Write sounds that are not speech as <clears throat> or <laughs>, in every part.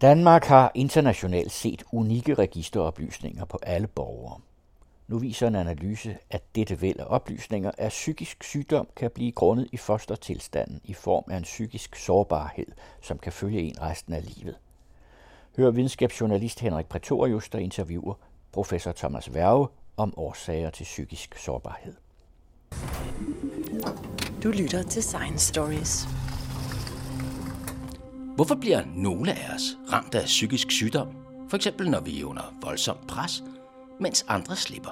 Danmark har internationalt set unikke registeroplysninger på alle borgere. Nu viser en analyse, at dette væld af oplysninger af psykisk sygdom kan blive grundet i fostertilstanden i form af en psykisk sårbarhed, som kan følge en resten af livet. Hør videnskabsjournalist Henrik Pretorius, der interviewer professor Thomas Værge om årsager til psykisk sårbarhed. Du lytter til Science Stories. Hvorfor bliver nogle af os ramt af psykisk sygdom? For eksempel når vi er under voldsom pres, mens andre slipper.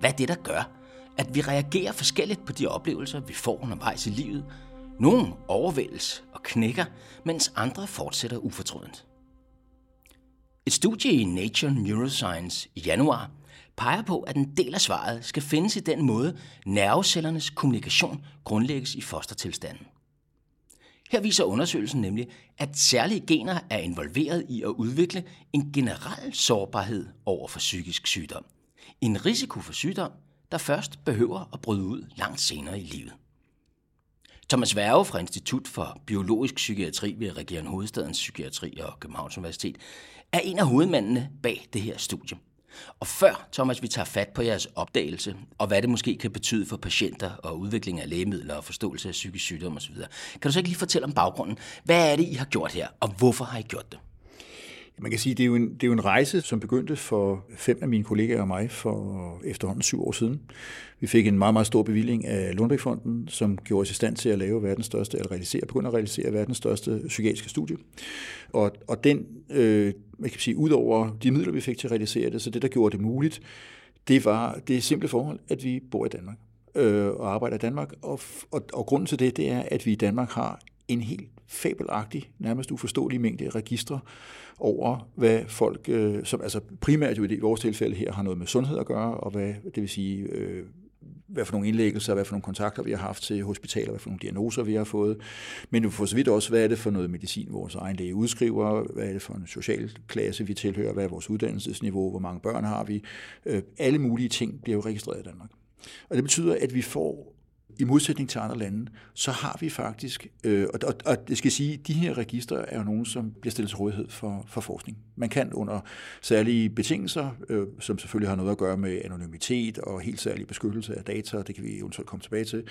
Hvad er det, der gør, at vi reagerer forskelligt på de oplevelser, vi får undervejs i livet? Nogle overvældes og knækker, mens andre fortsætter ufortrødent. Et studie i Nature Neuroscience i januar peger på, at en del af svaret skal findes i den måde, nervecellernes kommunikation grundlægges i fostertilstanden. Her viser undersøgelsen nemlig, at særlige gener er involveret i at udvikle en generel sårbarhed over for psykisk sygdom. En risiko for sygdom, der først behøver at bryde ud langt senere i livet. Thomas Værge fra Institut for Biologisk Psykiatri ved Region Hovedstadens Psykiatri og Københavns Universitet er en af hovedmændene bag det her studie. Og før, Thomas, vi tager fat på jeres opdagelse, og hvad det måske kan betyde for patienter og udvikling af lægemidler og forståelse af psykisk sygdom osv., kan du så ikke lige fortælle om baggrunden? Hvad er det, I har gjort her, og hvorfor har I gjort det? Man kan sige, det er, jo en, det er jo en rejse, som begyndte for fem af mine kollegaer og mig for efterhånden syv år siden. Vi fik en meget, meget stor bevilling af Lundbeckfonden, som gjorde os i stand til at lave verdens største, eller realisere, begynde at realisere verdens største psykiatriske studie. Og, og den, øh, man kan sige, ud over de midler, vi fik til at realisere det, så det, der gjorde det muligt, det var det simple forhold, at vi bor i Danmark øh, og arbejder i Danmark. Og, og, og grunden til det, det er, at vi i Danmark har en helt fabelagtig, nærmest uforståelig mængde registre over, hvad folk, øh, som altså primært jo i vores tilfælde her, har noget med sundhed at gøre, og hvad det vil sige, øh, hvad for nogle indlæggelser, hvad for nogle kontakter vi har haft til hospitaler, hvad for nogle diagnoser vi har fået, men jo for så vidt også, hvad er det for noget medicin, vores egen læge udskriver, hvad er det for en social klasse, vi tilhører, hvad er vores uddannelsesniveau, hvor mange børn har vi. Øh, alle mulige ting bliver jo registreret i Danmark. Og det betyder, at vi får i modsætning til andre lande, så har vi faktisk, øh, og, og, og det skal sige, de her registre er jo nogen, som bliver stillet til rådighed for, for forskning. Man kan under særlige betingelser, øh, som selvfølgelig har noget at gøre med anonymitet og helt særlig beskyttelse af data, det kan vi eventuelt komme tilbage til,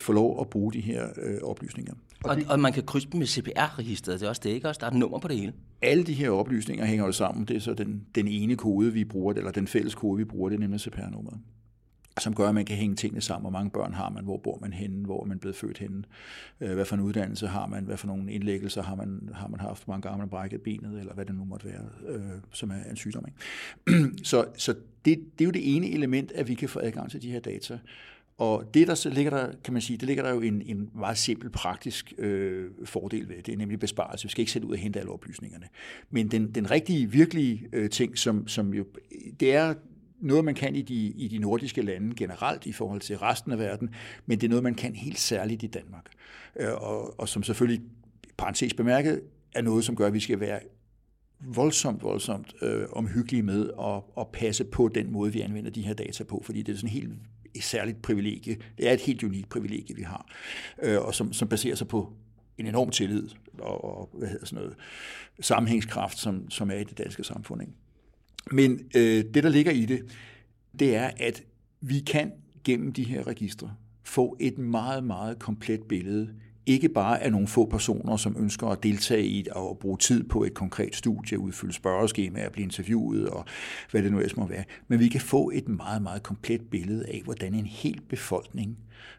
få lov at bruge de her øh, oplysninger. Og, og, det, og man kan krydse dem med CPR-registret, det er også det, ikke også? Der er et nummer på det hele. Alle de her oplysninger hænger jo sammen. Det er så den, den ene kode, vi bruger, eller den fælles kode, vi bruger, det er nemlig CPR-nummeret som gør, at man kan hænge tingene sammen. Hvor mange børn har man? Hvor bor man henne? Hvor er man blevet født henne? Øh, hvad for en uddannelse har man? Hvad for nogle indlæggelser har man, har man haft? Hvor mange gange har man brækket benet? Eller hvad det nu måtte være, øh, som er en sygdom. Ikke? <clears throat> så så det, det er jo det ene element, at vi kan få adgang til de her data. Og det der så ligger der, kan man sige, det ligger der jo en, en meget simpel praktisk øh, fordel ved. Det er nemlig besparelse. Vi skal ikke sætte ud og hente alle oplysningerne. Men den, den rigtige, virkelige øh, ting, som, som jo, det er noget, man kan i de, i de nordiske lande generelt i forhold til resten af verden, men det er noget, man kan helt særligt i Danmark. Øh, og, og som selvfølgelig, parentes bemærket, er noget, som gør, at vi skal være voldsomt, voldsomt øh, omhyggelige med at, at passe på den måde, vi anvender de her data på, fordi det er sådan helt et særligt privilegie. Det er et helt unikt privilegie, vi har, øh, og som, som baserer sig på en enorm tillid og, og hvad hedder sådan noget, sammenhængskraft, som, som er i det danske samfund. Ikke? Men øh, det, der ligger i det, det er, at vi kan gennem de her registre få et meget, meget komplet billede ikke bare af nogle få personer, som ønsker at deltage i og bruge tid på et konkret studie, udfylde spørgeskemaer, blive interviewet og hvad det nu ellers må være, men vi kan få et meget, meget komplet billede af, hvordan en hel befolkning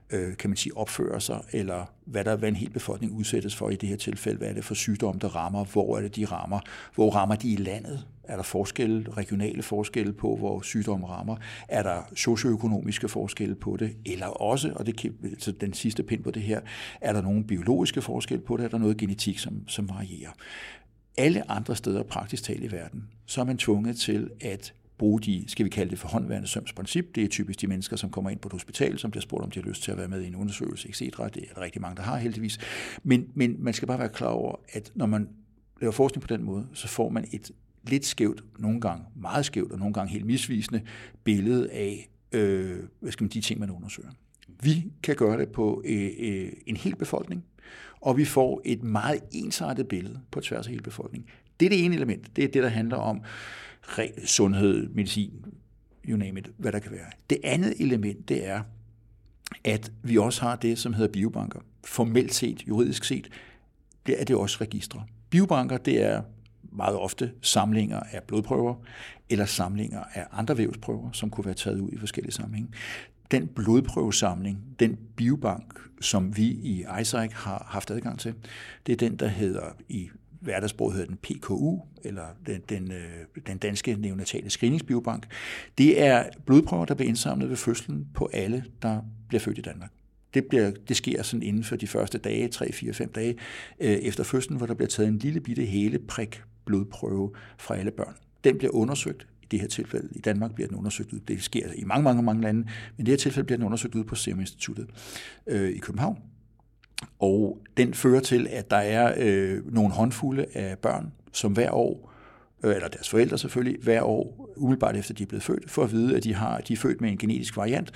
øh, kan man sige, opfører sig, eller hvad der hvad en hel befolkning udsættes for i det her tilfælde. Hvad er det for sygdomme, der rammer? Hvor er det, de rammer? Hvor rammer de i landet? Er der forskelle, regionale forskelle på, hvor sygdomme rammer? Er der socioøkonomiske forskelle på det? Eller også, og det kan, så den sidste pind på det her, er der nogle biologiske forskelle på det? Er der noget genetik, som, som varierer? Alle andre steder praktisk talt i verden, så er man tvunget til at bruge de, skal vi kalde det for håndværende sømsprincip. Det er typisk de mennesker, som kommer ind på et hospital, som bliver spurgt, om de har lyst til at være med i en undersøgelse, etc. Det er der rigtig mange, der har heldigvis. Men, men man skal bare være klar over, at når man laver forskning på den måde, så får man et lidt skævt, nogle gange meget skævt, og nogle gange helt misvisende billede af, øh, hvad skal man, de ting, man undersøger. Vi kan gøre det på øh, øh, en hel befolkning, og vi får et meget ensartet billede på tværs af hele befolkningen. Det er det ene element. Det er det, der handler om sundhed, medicin, you name it, hvad der kan være. Det andet element, det er, at vi også har det, som hedder biobanker. Formelt set, juridisk set, det er det også registre. Biobanker, det er meget ofte samlinger af blodprøver eller samlinger af andre vævsprøver, som kunne være taget ud i forskellige sammenhænge. Den blodprøvesamling, den biobank, som vi i ISAC har haft adgang til, det er den, der hedder i hverdagssprog hedder den PKU, eller den, den, øh, den danske neonatale screeningsbiobank. Det er blodprøver, der bliver indsamlet ved fødslen på alle, der bliver født i Danmark. Det, bliver, det sker sådan inden for de første dage, 3, 4, 5 dage øh, efter fødslen, hvor der bliver taget en lille bitte hele prik blodprøve fra alle børn. Den bliver undersøgt. I det her tilfælde i Danmark bliver den undersøgt ud. Det sker i mange, mange, mange lande. Men i det her tilfælde bliver den undersøgt ud på Serum Instituttet øh, i København. Og den fører til, at der er øh, nogle håndfulde af børn, som hver år, øh, eller deres forældre selvfølgelig, hver år, umiddelbart efter de er blevet født, får at vide, at de, har, de er født med en genetisk variant,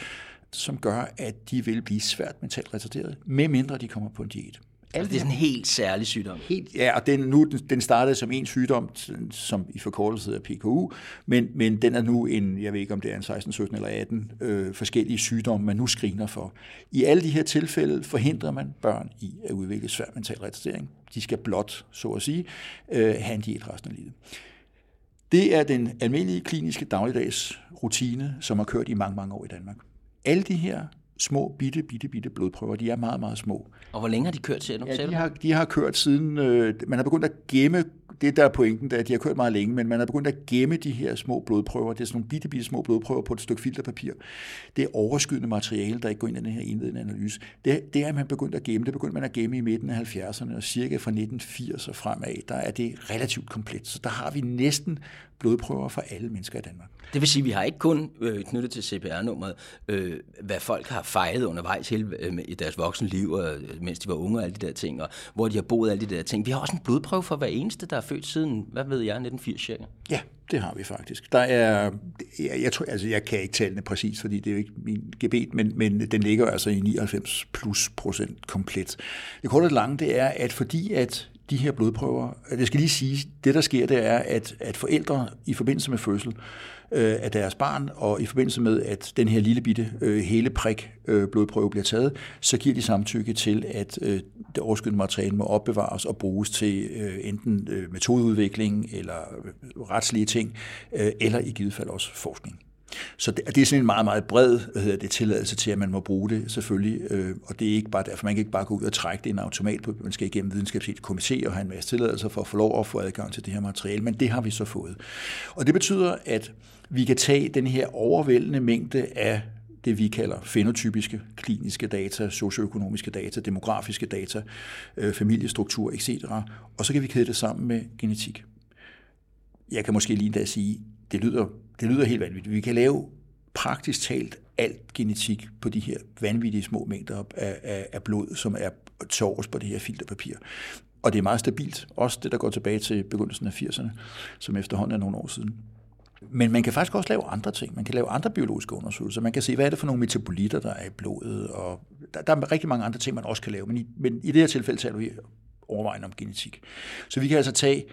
som gør, at de vil blive svært mentalt retarderet, med mindre de kommer på en diæt. Altså, det er sådan en helt særlig sygdom. Helt, ja, og den, nu, den startede som en sygdom, som i forkortelse af PKU, men, men den er nu en, jeg ved ikke om det er en 16, 17 eller 18 øh, forskellige sygdomme, man nu screener for. I alle de her tilfælde forhindrer man børn i at udvikle svær mental retardering. De skal blot, så at sige, øh, have en diæt resten af livet. Det er den almindelige kliniske dagligdags rutine, som har kørt i mange, mange år i Danmark. Alle de her små, bitte, bitte, bitte blodprøver. De er meget, meget små. Og hvor længe har de kørt til? Ja, de, har, de har kørt siden, øh, man har begyndt at gemme, det der er pointen, der, de har kørt meget længe, men man har begyndt at gemme de her små blodprøver. Det er sådan nogle bitte, bitte små blodprøver på et stykke filterpapir. Det er overskydende materiale, der ikke går ind i den her indledende analyse. Det, det er man begyndt at gemme. Det begyndte man at gemme i midten af 70'erne, og cirka fra 1980 og fremad, der er det relativt komplet. Så der har vi næsten blodprøver for alle mennesker i Danmark. Det vil sige, at vi har ikke kun øh, knyttet til CPR-nummeret, øh, hvad folk har fejlet undervejs hele, øh, i deres voksne liv, og, øh, mens de var unge og alle de der ting, og hvor de har boet alle de der ting. Vi har også en blodprøve for hver eneste, der er født siden, hvad ved jeg, 1980 cirka. Ja, det har vi faktisk. Der er, jeg, jeg, tror, altså jeg kan ikke tale det præcis, fordi det er jo ikke min gebet, men, men den ligger altså i 99 plus procent komplet. Det korte og lange, det er, at fordi at de her blodprøver. Jeg skal lige sige, det der sker, det er, at, at forældre i forbindelse med fødsel øh, af deres barn, og i forbindelse med, at den her lille bitte øh, hele prik øh, blodprøve bliver taget, så giver de samtykke til, at øh, det overskydende materiale må opbevares og bruges til øh, enten øh, metodeudvikling eller øh, retslige ting, øh, eller i givet fald også forskning. Så det, det er sådan en meget, meget bred hvad hedder det, tilladelse til, at man må bruge det selvfølgelig. Øh, og det er ikke bare derfor, man kan ikke bare gå ud og trække det en automat på. Man skal igennem videnskabsligt komité og have en masse tilladelser for at få lov at få adgang til det her materiale. Men det har vi så fået. Og det betyder, at vi kan tage den her overvældende mængde af det, vi kalder fenotypiske kliniske data, socioøkonomiske data, demografiske data, øh, familiestruktur, etc. Og så kan vi kæde det sammen med genetik. Jeg kan måske lige endda sige, det lyder, det lyder helt vanvittigt. Vi kan lave praktisk talt alt genetik på de her vanvittige små mængder af, af, af blod, som er til på det her filterpapir. Og det er meget stabilt. Også det, der går tilbage til begyndelsen af 80'erne, som efterhånden er nogle år siden. Men man kan faktisk også lave andre ting. Man kan lave andre biologiske undersøgelser. Man kan se, hvad er det for nogle metabolitter, der er i blodet. Og der, der er rigtig mange andre ting, man også kan lave. Men i, men i det her tilfælde taler vi overvejende om genetik. Så vi kan altså tage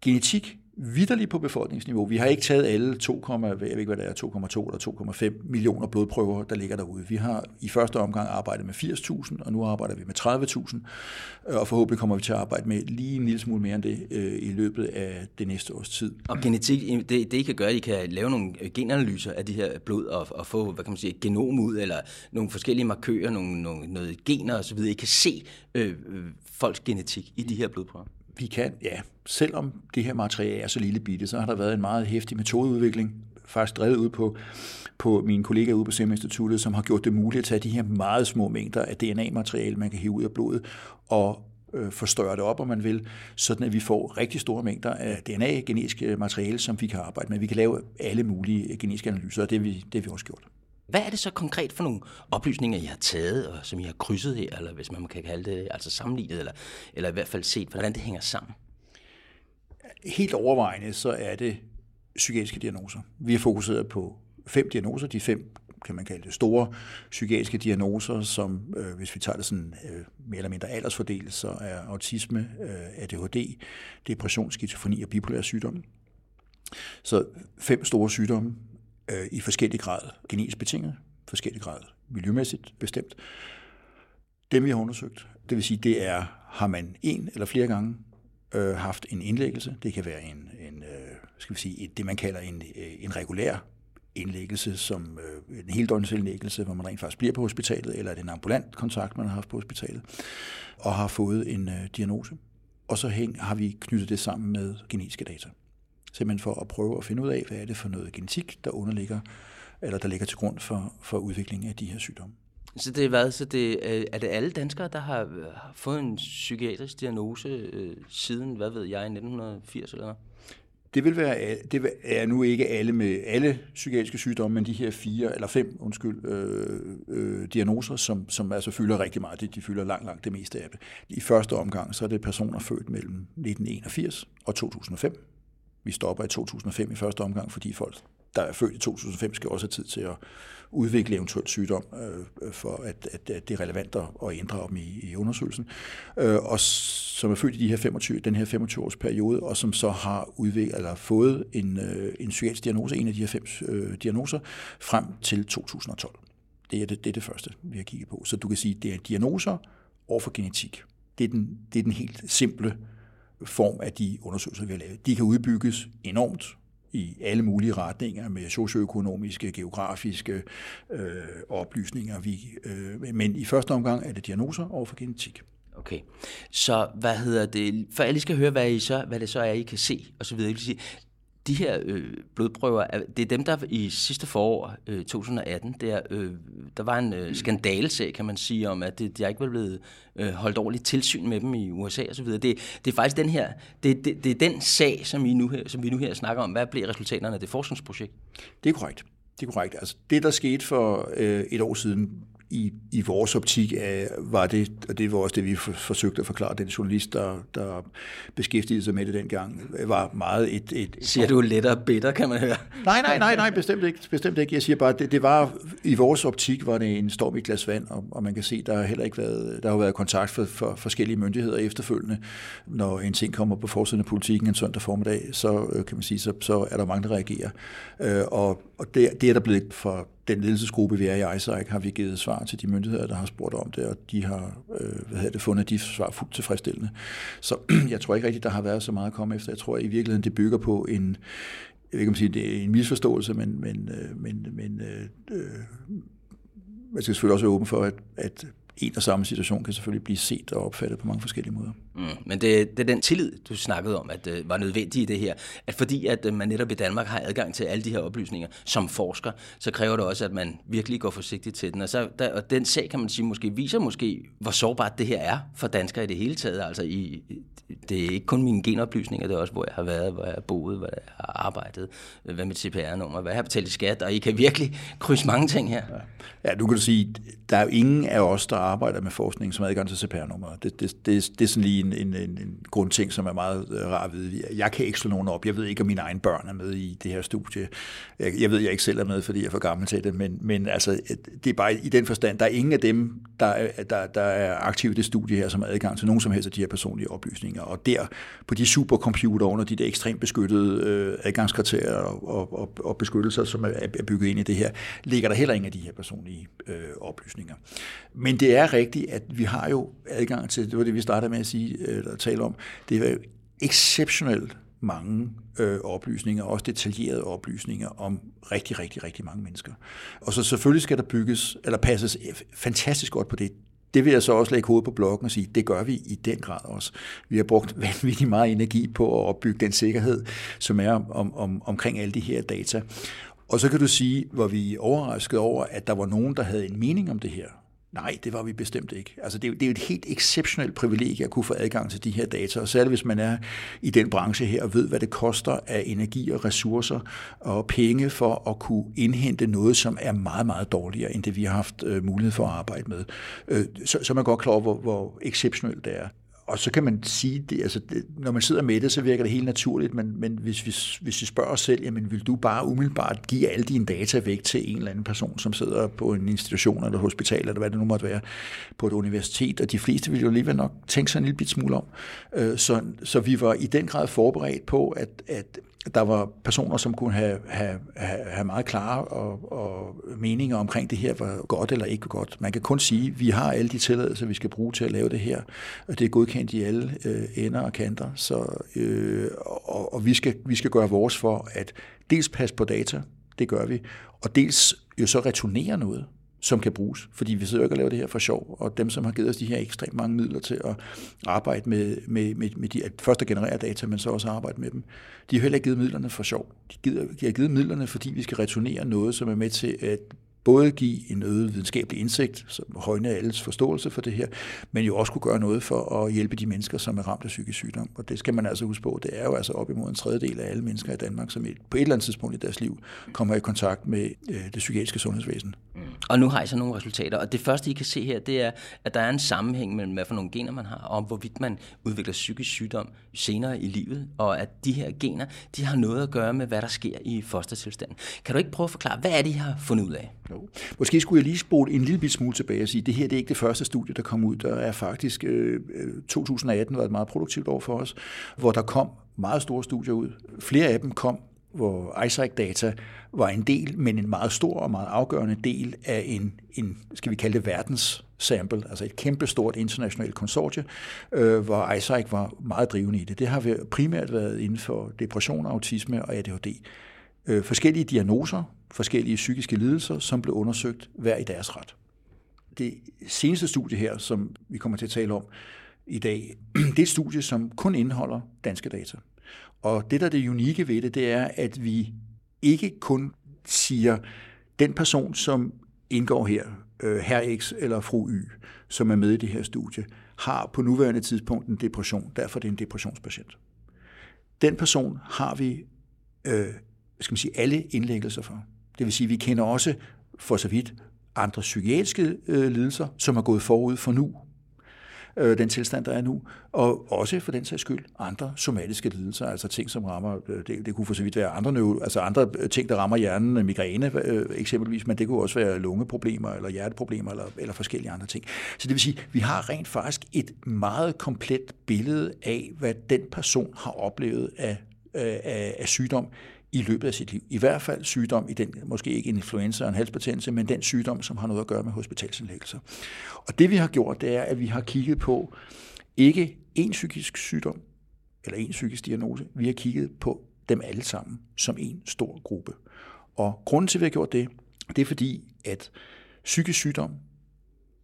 genetik vidderligt på befolkningsniveau. Vi har ikke taget alle 2, jeg ved ikke, hvad det er, 2,2 eller 2,5 millioner blodprøver, der ligger derude. Vi har i første omgang arbejdet med 80.000, og nu arbejder vi med 30.000, og forhåbentlig kommer vi til at arbejde med lige en lille smule mere end det øh, i løbet af det næste års tid. Og genetik, det, det I kan gøre, I kan lave nogle øh, genanalyser af de her blod og, og få, hvad kan man sige, et genom ud, eller nogle forskellige markører, nogle, nogle, noget gener osv. I kan se øh, øh, folks genetik i de her blodprøver vi kan, ja, selvom det her materiale er så lille bitte, så har der været en meget hæftig metodeudvikling, faktisk drevet ud på, på mine kollegaer ude på Serum Instituttet, som har gjort det muligt at tage de her meget små mængder af DNA-materiale, man kan hive ud af blodet, og øh, forstørre det op, om man vil, sådan at vi får rigtig store mængder af DNA, genetisk materiale, som vi kan arbejde med. Vi kan lave alle mulige øh, genetiske analyser, og det har vi, det har vi også gjort. Hvad er det så konkret for nogle oplysninger, I har taget, og som I har krydset her, eller hvis man kan kalde det, altså sammenlignet, eller, eller i hvert fald set, hvordan det hænger sammen? Helt overvejende, så er det psykiatriske diagnoser. Vi har fokuseret på fem diagnoser, de fem kan man kalde det, store psykiatriske diagnoser, som øh, hvis vi tager det sådan øh, mere eller mindre aldersfordelt, så er autisme, øh, ADHD, depression, skizofreni og bipolær sygdom. Så fem store sygdomme øh, i forskellig grad genetisk betinget, forskellig grad miljømæssigt bestemt. Dem vi har undersøgt, det vil sige, det er, har man en eller flere gange øh, haft en indlæggelse. Det kan være en, en øh, skal vi sige, et, det man kalder en, øh, en regulær indlæggelse, som øh, en heldøgnsindlæggelse, hvor man rent faktisk bliver på hospitalet, eller er det en ambulant kontakt, man har haft på hospitalet, og har fået en øh, diagnose. Og så hæng, har vi knyttet det sammen med genetiske data. Simpelthen for at prøve at finde ud af, hvad er det for noget genetik, der underligger, eller der ligger til grund for, for udviklingen af de her sygdomme. Så det er hvad? Så det, øh, er det alle danskere, der har, har fået en psykiatrisk diagnose øh, siden, hvad ved jeg, 1980 eller noget? Det vil være, det er nu ikke alle med alle psykiatriske sygdomme, men de her fire eller fem, undskyld, øh, øh, diagnoser, som, som altså fylder rigtig meget. De, de fylder langt, langt det meste af det. I første omgang, så er det personer født mellem 1981 og 2005. Vi stopper i 2005 i første omgang, fordi folk, der er født i 2005, skal også have tid til at udvikle eventuelt sygdom, øh, øh, for at, at, at det er relevant at, ændre dem i, i undersøgelsen. Øh, og som er født i de her 25, den her 25-års periode, og som så har udviklet, eller fået en, øh, en psykiatrisk diagnose, en af de her fem øh, diagnoser, frem til 2012. Det er det, det er det første, vi har kigget på. Så du kan sige, det er diagnoser over for genetik. Det er den, det er den helt simple form af de undersøgelser, vi har lavet. De kan udbygges enormt i alle mulige retninger med socioøkonomiske, geografiske øh, oplysninger. Vi, øh, men i første omgang er det diagnoser over for genetik. Okay, så hvad hedder det, for alle skal høre, hvad, I så, hvad det så er, I kan se, og så videre. Jeg vil sige, de her øh, blodprøver, det er dem, der i sidste forår, øh, 2018, der, øh, der var en øh, skandalesag, kan man sige, om at det, de ikke var blevet øh, holdt ordentligt tilsyn med dem i USA og så videre. Det, det er faktisk den her, det, det, det er den sag, som, I nu her, som vi nu her snakker om. Hvad blev resultaterne af det forskningsprojekt? Det er korrekt. Det er korrekt. Altså, det, der skete for øh, et år siden, i, i vores optik af, var det, og det var også det, vi forsøgte at forklare, den journalist, der, der beskæftigede sig med det dengang, var meget et... et, et siger du lettere bitter, kan man høre? Nej, nej, nej, nej, bestemt ikke. Bestemt ikke. Jeg siger bare, det, det var, i vores optik var det en storm i glas vand, og, og man kan se, der har heller ikke været, der har været kontakt for, for forskellige myndigheder efterfølgende. Når en ting kommer på forsiden af politikken en søndag formiddag, så øh, kan man sige, så, så er der mange, der reagerer. Øh, og og det, det er der blevet for den ledelsesgruppe, vi er i ISAC, har vi givet svar til de myndigheder, der har spurgt om det, og de har øh, hvad hedder det, fundet de svar fuldt tilfredsstillende. Så <clears throat> jeg tror ikke rigtigt, der har været så meget at komme efter. Jeg tror i virkeligheden, det bygger på en, jeg ved ikke om sige, det er en misforståelse, men, men, øh, men, men øh, øh, man skal selvfølgelig også være åben for, at, at en og samme situation kan selvfølgelig blive set og opfattet på mange forskellige måder. Mm, men det, det er den tillid, du snakkede om, at øh, var nødvendig i det her. At fordi at øh, man netop i Danmark har adgang til alle de her oplysninger som forsker, så kræver det også, at man virkelig går forsigtigt til den. Og, så, der, og den sag, kan man sige, måske viser måske, hvor sårbart det her er for danskere i det hele taget. Altså, i, det er ikke kun mine genoplysninger, det er også, hvor jeg har været, hvor jeg har boet, hvor jeg har arbejdet, hvad mit CPR-nummer, hvad jeg har betalt i skat, og I kan virkelig krydse mange ting her. Ja, ja du kan du sige, der er jo ingen af os, der arbejder med forskning, som har adgang til CPR-nummer. Det, det, det, det er sådan lige en, en, en, en grundting, som er meget øh, rar at vide. Jeg kan ikke slå nogen op. Jeg ved ikke, om mine egne børn er med i det her studie. Jeg, jeg ved, jeg ikke selv er med, fordi jeg er for gammel til det, men, men altså, det er bare i den forstand, der er ingen af dem, der, der, der er aktive i det studie her, som har adgang til nogen som helst af de her personlige oplysninger. Og der, på de supercomputer under de der ekstremt beskyttede øh, adgangskriterier og, og, og beskyttelser, som er, er bygget ind i det her, ligger der heller ingen af de her personlige øh, oplysninger. Men det er rigtigt, at vi har jo adgang til, det var det, vi startede med at sige, øh, eller tale om, det er exceptionelt mange øh, oplysninger, også detaljerede oplysninger om rigtig, rigtig, rigtig mange mennesker. Og så selvfølgelig skal der bygges, eller passes øh, fantastisk godt på det. Det vil jeg så også lægge hovedet på blokken og sige, det gør vi i den grad også. Vi har brugt <laughs> vanvittigt meget energi på at opbygge den sikkerhed, som er om, om, omkring alle de her data. Og så kan du sige, hvor vi er overrasket over, at der var nogen, der havde en mening om det her. Nej, det var vi bestemt ikke. Altså, det, er, det er jo et helt exceptionelt privilegie at kunne få adgang til de her data, og særligt hvis man er i den branche her og ved, hvad det koster af energi og ressourcer og penge for at kunne indhente noget, som er meget, meget dårligere, end det vi har haft øh, mulighed for at arbejde med. Øh, så, så man godt klar over, hvor, hvor exceptionelt det er og så kan man sige, det, altså, det, når man sidder med det, så virker det helt naturligt, men, men hvis, vi, hvis vi spørger os selv, jamen vil du bare umiddelbart give alle dine data væk til en eller anden person, som sidder på en institution eller hospital, eller hvad det nu måtte være, på et universitet, og de fleste vil jo alligevel nok tænke sig en lille bit smule om. Øh, så, så vi var i den grad forberedt på, at, at der var personer, som kunne have, have, have meget klare og, og meninger omkring det her var godt eller ikke godt. Man kan kun sige, at vi har alle de tilladelser, vi skal bruge til at lave det her, og det er godkendt i alle øh, ender og kanter. Så, øh, og og vi, skal, vi skal gøre vores for at dels passe på data, det gør vi, og dels jo så returnere noget som kan bruges. Fordi vi sidder jo ikke og laver det her for sjov, og dem, som har givet os de her ekstremt mange midler til at arbejde med, med, med, med de, at først at generere data, men så også arbejde med dem, de har heller ikke givet midlerne for sjov. De, giver, de har givet midlerne, fordi vi skal returnere noget, som er med til at både give en øget videnskabelig indsigt, som højne alles forståelse for det her, men jo også kunne gøre noget for at hjælpe de mennesker, som er ramt af psykisk sygdom. Og det skal man altså huske på. Det er jo altså op imod en tredjedel af alle mennesker i Danmark, som på et eller andet tidspunkt i deres liv kommer i kontakt med øh, det psykiatriske sundhedsvæsen. Og nu har I så nogle resultater, og det første, I kan se her, det er, at der er en sammenhæng mellem, hvad for nogle gener man har, og hvorvidt man udvikler psykisk sygdom senere i livet, og at de her gener, de har noget at gøre med, hvad der sker i fostertilstanden. Kan du ikke prøve at forklare, hvad er det, I har fundet ud af? Jo. Måske skulle jeg lige spole en lille smule tilbage og sige, at det her det er ikke det første studie, der kom ud. Der er faktisk, øh, øh 2018 var et meget produktivt år for os, hvor der kom meget store studier ud. Flere af dem kom hvor ISAC-data var en del, men en meget stor og meget afgørende del af en, en skal vi kalde det verdens sample, altså et kæmpe stort internationalt konsortie, øh, hvor ISAC var meget drivende i det. Det har primært været inden for depression, autisme og ADHD. Øh, forskellige diagnoser, forskellige psykiske lidelser, som blev undersøgt hver i deres ret. Det seneste studie her, som vi kommer til at tale om i dag, <clears throat> det er et studie, som kun indeholder danske data. Og det, der er det unikke ved det, det er, at vi ikke kun siger, den person, som indgår her, øh, herr X eller fru Y, som er med i det her studie, har på nuværende tidspunkt en depression, derfor er det en depressionspatient. Den person har vi øh, skal man sige, alle indlæggelser for. Det vil sige, at vi kender også for så vidt andre psykiatriske øh, lidelser, som er gået forud for nu, øh, den tilstand, der er nu, og også for den sags skyld andre somatiske lidelser, altså ting, som rammer, øh, det, det kunne for så vidt være andre, altså andre øh, ting, der rammer hjernen, øh, migræne øh, eksempelvis, men det kunne også være lungeproblemer, eller hjerteproblemer, eller, eller forskellige andre ting. Så det vil sige, vi har rent faktisk et meget komplet billede af, hvad den person har oplevet af, af, af sygdom i løbet af sit liv. I hvert fald sygdom i den, måske ikke en influenza og en halsbetændelse, men den sygdom, som har noget at gøre med hospitalsindlæggelser. Og det vi har gjort, det er, at vi har kigget på ikke én psykisk sygdom, eller en psykisk diagnose. Vi har kigget på dem alle sammen som en stor gruppe. Og grunden til, at vi har gjort det, det er fordi, at psykisk sygdom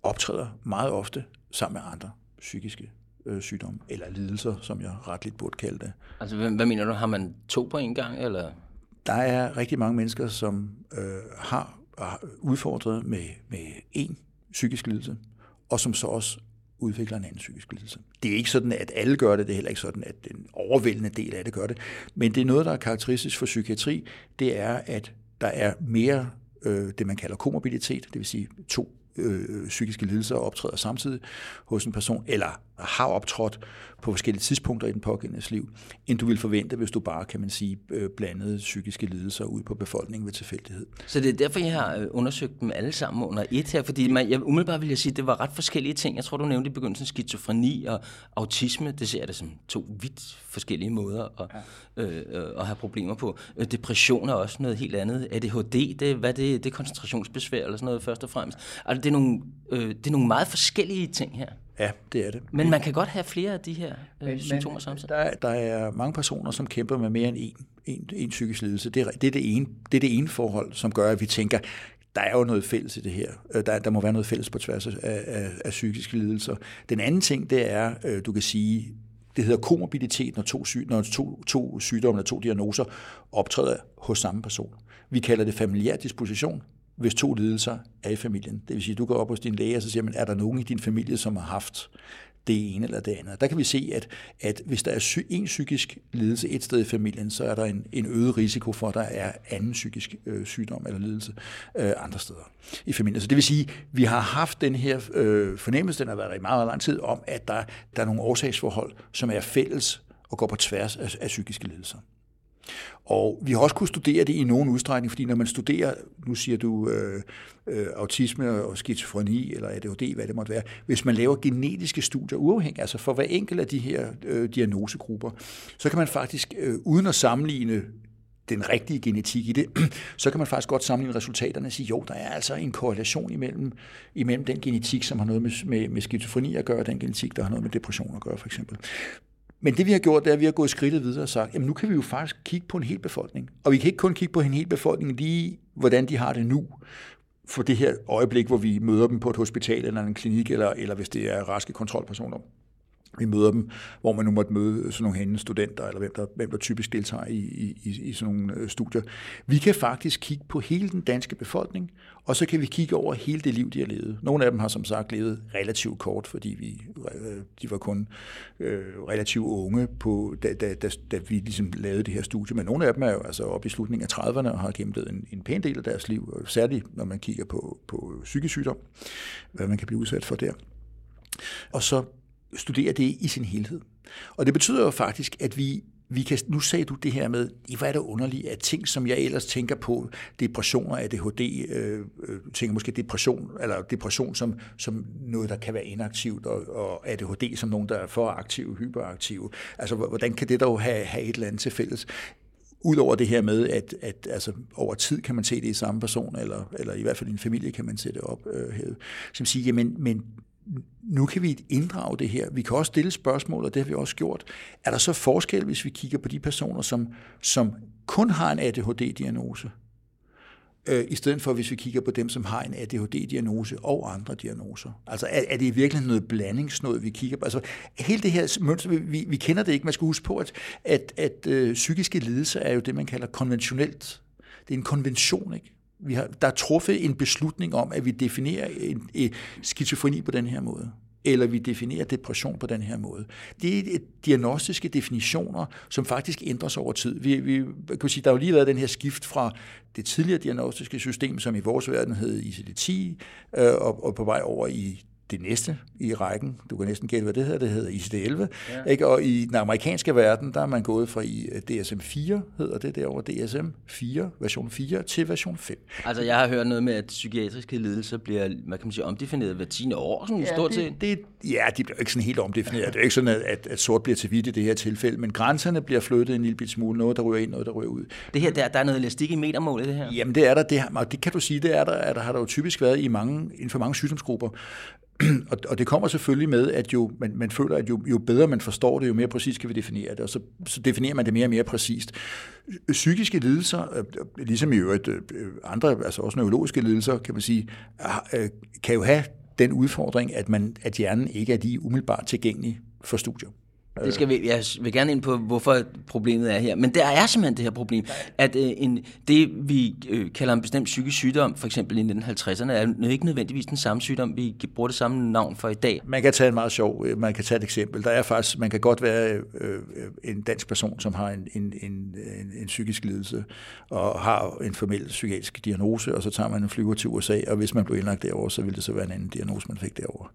optræder meget ofte sammen med andre psykiske øh, sygdom, eller lidelser, som jeg retligt burde kalde det. Altså, hvad, hvad mener du? Har man to på en gang, eller? Der er rigtig mange mennesker, som øh, har, har udfordret med, med en psykisk lidelse, og som så også udvikler en anden psykisk lidelse. Det er ikke sådan, at alle gør det, det er heller ikke sådan, at den overvældende del af det gør det, men det er noget, der er karakteristisk for psykiatri, det er, at der er mere øh, det, man kalder komorbiditet, det vil sige to øh, psykiske lidelser optræder samtidig hos en person, eller har optrådt på forskellige tidspunkter i den pågældendes liv, end du vil forvente, hvis du bare, kan man sige, øh, blandede psykiske lidelser ud på befolkningen ved tilfældighed. Så det er derfor, jeg har øh, undersøgt dem alle sammen under et her, fordi man, jeg, umiddelbart vil jeg sige, at det var ret forskellige ting. Jeg tror, du nævnte i begyndelsen skizofreni og autisme. Det ser jeg det som to vidt forskellige måder at, ja. øh, øh, at have problemer på. Depression er også noget helt andet. ADHD, det, hvad det, det er koncentrationsbesvær eller sådan noget først og fremmest. Altså, det, er nogle, øh, det er nogle meget forskellige ting her. Ja, det er det. Men man kan godt have flere af de her øh, men, symptomer samtidig. Der, der er mange personer, som kæmper med mere end en, en, en psykisk lidelse. Det er, det, er det, ene, det er det ene forhold, som gør, at vi tænker, der er jo noget fælles i det her. Øh, der, der må være noget fælles på tværs af, af, af psykiske lidelser. Den anden ting, det er, øh, du kan sige, det hedder komorbiditet, når to, syg, når to, to sygdomme eller to diagnoser optræder hos samme person. Vi kalder det familiær disposition hvis to lidelser er i familien. Det vil sige, at du går op hos din læge, og så siger man, er der nogen i din familie, som har haft det ene eller det andet. Der kan vi se, at, at hvis der er sy- en psykisk lidelse et sted i familien, så er der en, en øget risiko for, at der er anden psykisk øh, sygdom eller lidelse øh, andre steder i familien. Så det vil sige, at vi har haft den her øh, fornemmelse, den har været i meget, meget lang tid, om, at der, der er nogle årsagsforhold, som er fælles og går på tværs af, af psykiske lidelser. Og vi har også kunnet studere det i nogen udstrækning, fordi når man studerer, nu siger du øh, øh, autisme og skizofreni eller ADHD, hvad det måtte være, hvis man laver genetiske studier uafhængigt, altså for hver enkelt af de her øh, diagnosegrupper, så kan man faktisk, øh, uden at sammenligne den rigtige genetik i det, <clears throat> så kan man faktisk godt sammenligne resultaterne og sige, jo, der er altså en korrelation imellem, imellem den genetik, som har noget med, med, med skizofreni at gøre, og den genetik, der har noget med depression at gøre, for eksempel. Men det vi har gjort, det er, at vi har gået skridtet videre og sagt, jamen nu kan vi jo faktisk kigge på en hel befolkning. Og vi kan ikke kun kigge på en hel befolkning lige, hvordan de har det nu, for det her øjeblik, hvor vi møder dem på et hospital eller en klinik, eller, eller hvis det er raske kontrolpersoner vi møder dem, hvor man nu måtte møde sådan nogle hændende studenter, eller hvem der, hvem der typisk deltager i, i, i sådan nogle øh, studier. Vi kan faktisk kigge på hele den danske befolkning, og så kan vi kigge over hele det liv, de har levet. Nogle af dem har som sagt levet relativt kort, fordi vi, øh, de var kun øh, relativt unge, på, da, da, da, da vi ligesom lavede det her studie. Men nogle af dem er jo altså oppe i slutningen af 30'erne og har gennemlevet en, en pæn del af deres liv, øh, særligt når man kigger på, på psykisk sygdom, hvad man kan blive udsat for der. Og så studere det i sin helhed. Og det betyder jo faktisk, at vi vi kan, nu sagde du det her med, hvor er det underligt, at ting, som jeg ellers tænker på, depressioner, ADHD, øh, øh, tænker måske depression, eller depression som, som noget, der kan være inaktivt, og, og ADHD som nogen, der er for aktive, hyperaktive. Altså, hvordan kan det dog have, have et eller andet til fælles? Udover det her med, at, at altså, over tid kan man se det i samme person, eller, eller i hvert fald i en familie kan man se det op øh. Som siger, jamen, men nu kan vi inddrage det her. Vi kan også stille spørgsmål, og det har vi også gjort. Er der så forskel, hvis vi kigger på de personer, som, som kun har en ADHD-diagnose, øh, i stedet for hvis vi kigger på dem, som har en ADHD-diagnose og andre diagnoser? Altså er, er det i virkeligheden noget blandingsnød, vi kigger på? Altså hele det her mønster, vi, vi kender det ikke. Man skal huske på, at, at, at øh, psykiske lidelser er jo det, man kalder konventionelt. Det er en konvention, ikke? Vi har, der er truffet en beslutning om, at vi definerer en, en skizofreni på den her måde eller vi definerer depression på den her måde. Det er diagnostiske definitioner, som faktisk ændres over tid. Vi, vi kan sige, der har jo lige været den her skift fra det tidligere diagnostiske system, som i vores verden hed ICD-10, øh, og, og på vej over i det næste i rækken. Du kan næsten gætte, hvad det hedder. Det hedder ICD-11. Ja. Ikke? Og i den amerikanske verden, der er man gået fra DSM-4, hedder det derovre, DSM-4, version 4, til version 5. Altså, jeg har hørt noget med, at psykiatriske lidelser bliver, man kan sige, omdefineret hver 10 år, sådan ja, stort set. Det, ja, de bliver ikke sådan helt omdefineret. Det er ikke sådan, at, at sort bliver til hvidt i det her tilfælde, men grænserne bliver flyttet en lille smule. Noget, der ryger ind, noget, der ryger ud. Det her, der, der er noget elastik i metermål i det her? Jamen, det er der. Det, og det kan du sige, det er der, at der har der jo typisk været i mange, inden for mange sygdomsgrupper. <clears throat> og, og det kommer selvfølgelig med, at jo, man, man føler, at jo, jo bedre man forstår det, jo mere præcist kan vi definere det, og så, så definerer man det mere og mere præcist. Psykiske lidelser, øh, øh, ligesom i øvrigt øh, andre, altså også neurologiske lidelser, kan man sige, kan jo have den udfordring, at, man, at hjernen ikke er lige umiddelbart tilgængelig for studier. Det skal vi, jeg vil gerne ind på, hvorfor problemet er her. Men der er simpelthen det her problem, at øh, en, det, vi øh, kalder en bestemt psykisk sygdom, for eksempel i 1950'erne, er ikke nødvendigvis den samme sygdom, vi bruger det samme navn for i dag. Man kan tage en meget sjov, øh, man kan tage et eksempel. Der er faktisk, man kan godt være øh, en dansk person, som har en, en, en, en, en psykisk lidelse, og har en formel psykiatrisk diagnose, og så tager man en flyver til USA, og hvis man bliver indlagt derovre, så vil det så være en anden diagnose, man fik derovre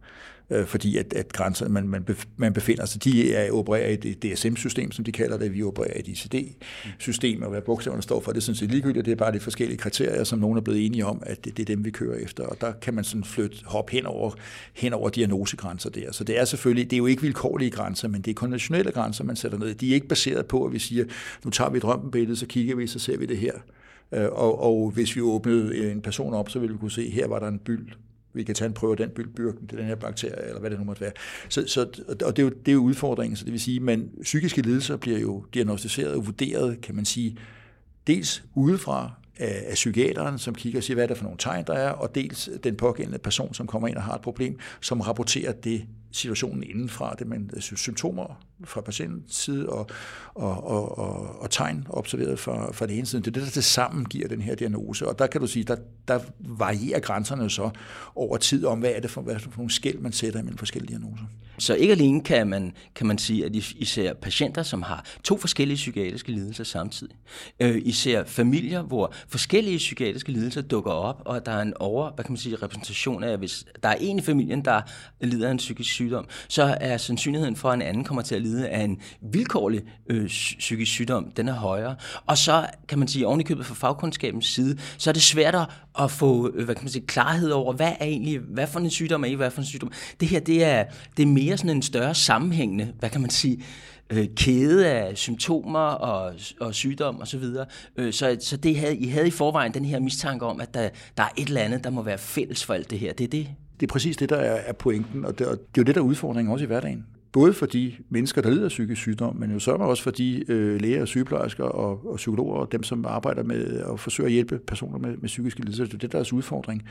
øh, fordi at, at grænser, man, man, man befinder sig, de er, opererer i et DSM-system, som de kalder det, vi opererer i et ICD-system, og hvad bogstaverne står for, det synes jeg ligegyldigt, det er bare de forskellige kriterier, som nogen er blevet enige om, at det, det er dem, vi kører efter, og der kan man sådan flytte, hoppe hen over, hen over diagnosegrænser der. Så det er selvfølgelig, det er jo ikke vilkårlige grænser, men det er konventionelle grænser, man sætter ned. De er ikke baseret på, at vi siger, nu tager vi et røntgenbillede, så kigger vi, så ser vi det her. Øh, og, og hvis vi åbnede en person op, så ville vi kunne se, her var der en byld vi kan tage en prøve af den byrken til den her bakterie, eller hvad det nu måtte være. Så, så, og det er, jo, det er jo udfordringen, så det vil sige, men psykiske lidelser bliver jo diagnostiseret og vurderet, kan man sige, dels udefra af, af psykiateren, som kigger og siger, hvad er der for nogle tegn, der er, og dels den pågældende person, som kommer ind og har et problem, som rapporterer det situationen indenfra, det man øh, symptomer fra patientens side og, og, og, og, og tegn observeret fra, fra det ene side. Det er det, der til sammen giver den her diagnose. Og der kan du sige, der, der varierer grænserne så over tid om, hvad er det for, hvad er det for nogle skæld, man sætter imellem forskellige diagnoser. Så ikke alene kan man, kan man sige, at I ser patienter, som har to forskellige psykiatriske lidelser samtidig. Øh, I ser familier, hvor forskellige psykiatriske lidelser dukker op, og der er en over, hvad kan man sige, repræsentation af, hvis der er en i familien, der lider af en psykisk sygdom, så er sandsynligheden for, at en anden kommer til at lide af en vilkårlig øh, psykisk sygdom, den er højere. Og så kan man sige, ovenikøbet fra fagkundskabens side, så er det svært at få øh, hvad kan man sige, klarhed over, hvad er egentlig, hvad for en sygdom er I, hvad for en sygdom. Det her, det er, det er mere sådan en større sammenhængende, hvad kan man sige, øh, kæde af symptomer og, og sygdom osv. Og så, øh, så, så det havde, I havde i forvejen den her mistanke om, at der, der er et eller andet, der må være fælles for alt det her. Det er det? Det er præcis det, der er, pointen, og det, og det er jo det, der er udfordringen også i hverdagen både for de mennesker, der lider af psykisk sygdom, men jo sørger også for de øh, læger og sygeplejersker og, og psykologer og dem, som arbejder med at forsøge at hjælpe personer med, med psykiske lidelser. Det er deres udfordring.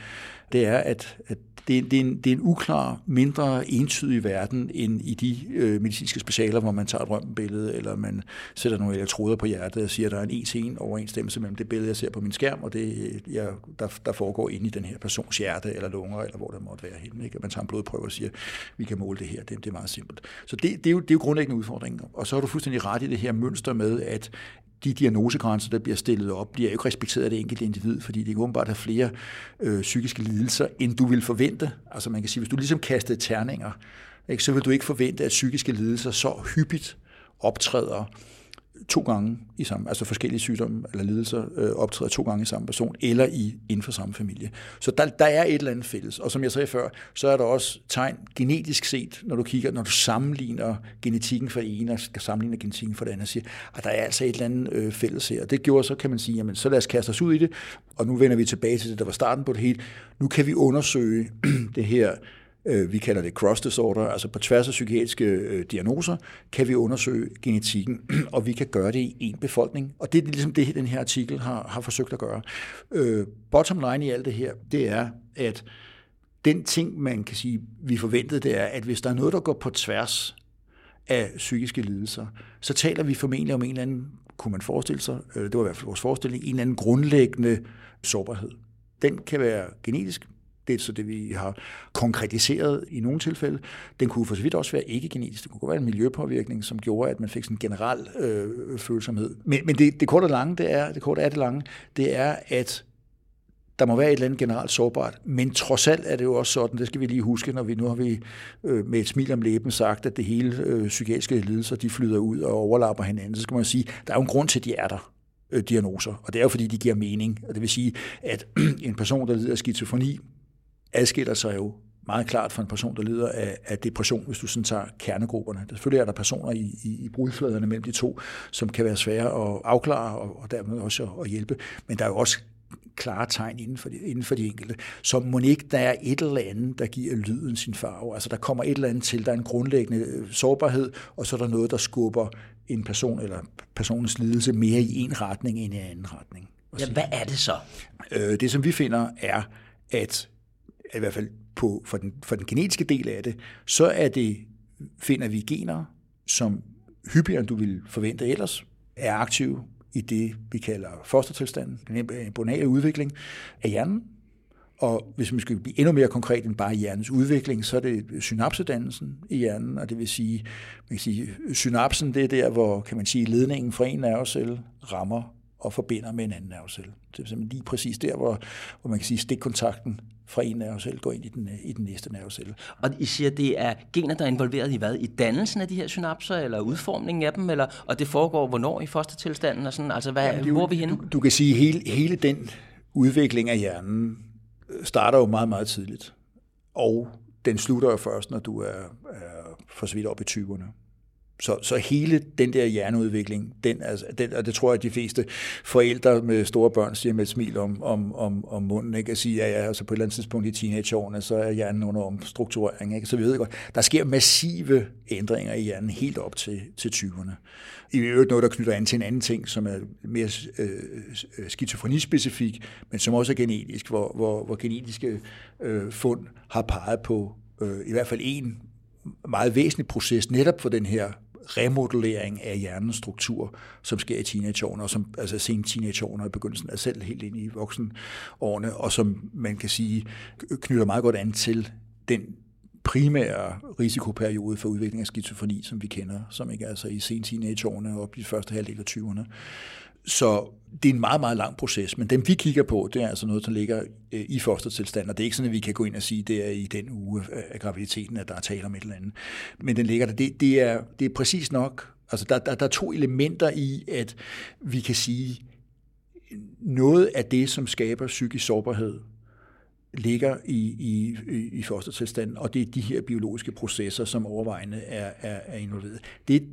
Det er, at, at det, det, er en, det er en uklar, mindre entydig verden end i de øh, medicinske specialer, hvor man tager et røntgenbillede, eller man sætter nogle elektroder på hjertet og siger, at der er en en-til-en overensstemmelse mellem det billede, jeg ser på min skærm, og det, øh, jeg, der, der foregår inde i den her persons hjerte eller lunger, eller hvor det måtte være henne. Ikke? man tager en blodprøve og siger, vi kan måle det her. Det, det er meget simpelt. Så det, det, er jo, det er jo grundlæggende udfordringen. Og så har du fuldstændig ret i det her mønster med, at de diagnosegrænser, der bliver stillet op, bliver jo ikke respekteret af det enkelte individ, fordi det kan åbenbart have flere øh, psykiske lidelser, end du vil forvente. Altså man kan sige, hvis du ligesom kastede terninger, ikke, så vil du ikke forvente, at psykiske lidelser så hyppigt optræder to gange i samme, altså forskellige sygdomme eller lidelser øh, optræder to gange i samme person, eller i, inden for samme familie. Så der, der er et eller andet fælles. Og som jeg sagde før, så er der også tegn genetisk set, når du kigger, når du sammenligner genetikken for det ene, og skal sammenligne genetikken for det andet, siger, at der er altså et eller andet øh, fælles her. Og det gjorde så, kan man sige, jamen, så lad os kaste os ud i det, og nu vender vi tilbage til det, der var starten på det hele. Nu kan vi undersøge <clears throat> det her Øh, Øh, vi kalder det cross disorder, altså på tværs af psykiatriske øh, diagnoser, kan vi undersøge genetikken, <clears throat> og vi kan gøre det i en befolkning. Og det er ligesom det, den her artikel har, har forsøgt at gøre. Øh, bottom line i alt det her, det er, at den ting, man kan sige, vi forventede, det er, at hvis der er noget, der går på tværs af psykiske lidelser, så taler vi formentlig om en eller anden, kunne man forestille sig, øh, det var i hvert fald vores forestilling, en eller anden grundlæggende sårbarhed. Den kan være genetisk, det er så det, vi har konkretiseret i nogle tilfælde. Den kunne for så vidt også være ikke-genetisk. Det kunne være en miljøpåvirkning, som gjorde, at man fik sådan en generel øh, følsomhed. Men, men det, det korte og lange, det er, det korte er det lange, det er, at der må være et eller andet generelt sårbart, men trods alt er det jo også sådan, det skal vi lige huske, når vi nu har vi øh, med et smil om læben sagt, at det hele øh, psykiatriske lidelser, de flyder ud og overlapper hinanden, så skal man sige, der er jo en grund til, at de er der øh, diagnoser, og det er jo fordi, de giver mening. Og det vil sige, at <clears throat> en person, der lider af skizofreni, adskiller sig jo meget klart fra en person, der lider af, af depression, hvis du sådan tager kernegrupperne. Selvfølgelig er der personer i, i, i brudfladerne mellem de to, som kan være svære at afklare og, og dermed også at, at hjælpe, men der er jo også klare tegn inden for, de, inden for de enkelte. Så må ikke der er et eller andet, der giver lyden sin farve. Altså der kommer et eller andet til, der er en grundlæggende øh, sårbarhed, og så er der noget, der skubber en person eller personens lidelse mere i en retning end i en anden retning. Ja, hvad er det så? Øh, det, som vi finder, er, at i hvert fald på, for, den, for den genetiske del af det, så er det, finder vi gener, som hyppigere end du ville forvente ellers, er aktive i det, vi kalder fostertilstanden, den embryonale øh, udvikling af hjernen. Og hvis man skal blive endnu mere konkret end bare hjernens udvikling, så er det synapsedannelsen i hjernen, og det vil sige, man kan sige synapsen det er der, hvor kan man sige, ledningen fra en nervecelle rammer og forbinder med en anden nervecelle. Det er simpelthen lige præcis der, hvor, hvor man kan sige, stikkontakten fra en nervecelle går ind i den, i den næste nervecelle. Og I siger, det er gener, der er involveret i hvad? I dannelsen af de her synapser, eller udformningen af dem, eller, og det foregår hvornår i fostertilstanden? Og sådan, altså, hvad, ja, det, hvor er vi henne? Du, du kan sige, at hele, hele den udvikling af hjernen øh, starter jo meget, meget tidligt. Og den slutter jo først, når du er, er for så vidt op i 20'erne. Så, så hele den der hjerneudvikling, den, altså, den, og det tror jeg, at de fleste forældre med store børn siger med et smil om, om, om, om munden, ikke? at sige, at ja, altså på et eller andet tidspunkt i teenageårene, så er hjernen under omstrukturering. Ikke? Så vi ved godt, der sker massive ændringer i hjernen helt op til, til 20'erne. I øvrigt noget, der knytter an til en anden ting, som er mere øh, skizofrenispecifik, men som også er genetisk, hvor, hvor, hvor genetiske øh, fund har peget på øh, i hvert fald en meget væsentlig proces netop for den her remodellering af hjernens struktur, som sker i teenageårene, og som altså sen teenageårene og i begyndelsen er selv helt ind i voksenårene, og som man kan sige knytter meget godt an til den primære risikoperiode for udvikling af skizofreni, som vi kender, som ikke er altså i sen teenageårene og op i de første halvdel af 20'erne. Så det er en meget, meget lang proces, men dem vi kigger på, det er altså noget, der ligger øh, i fostertilstand, og det er ikke sådan, at vi kan gå ind og sige, at det er i den uge øh, af graviditeten, at der er tale om et eller andet. Men den ligger der. Det, det, er, det er præcis nok. Altså, der, der, der er to elementer i, at vi kan sige, noget af det, som skaber psykisk sårbarhed, ligger i, i, i fostertilstanden, og det er de her biologiske processer, som overvejende er, er, er involveret. Det,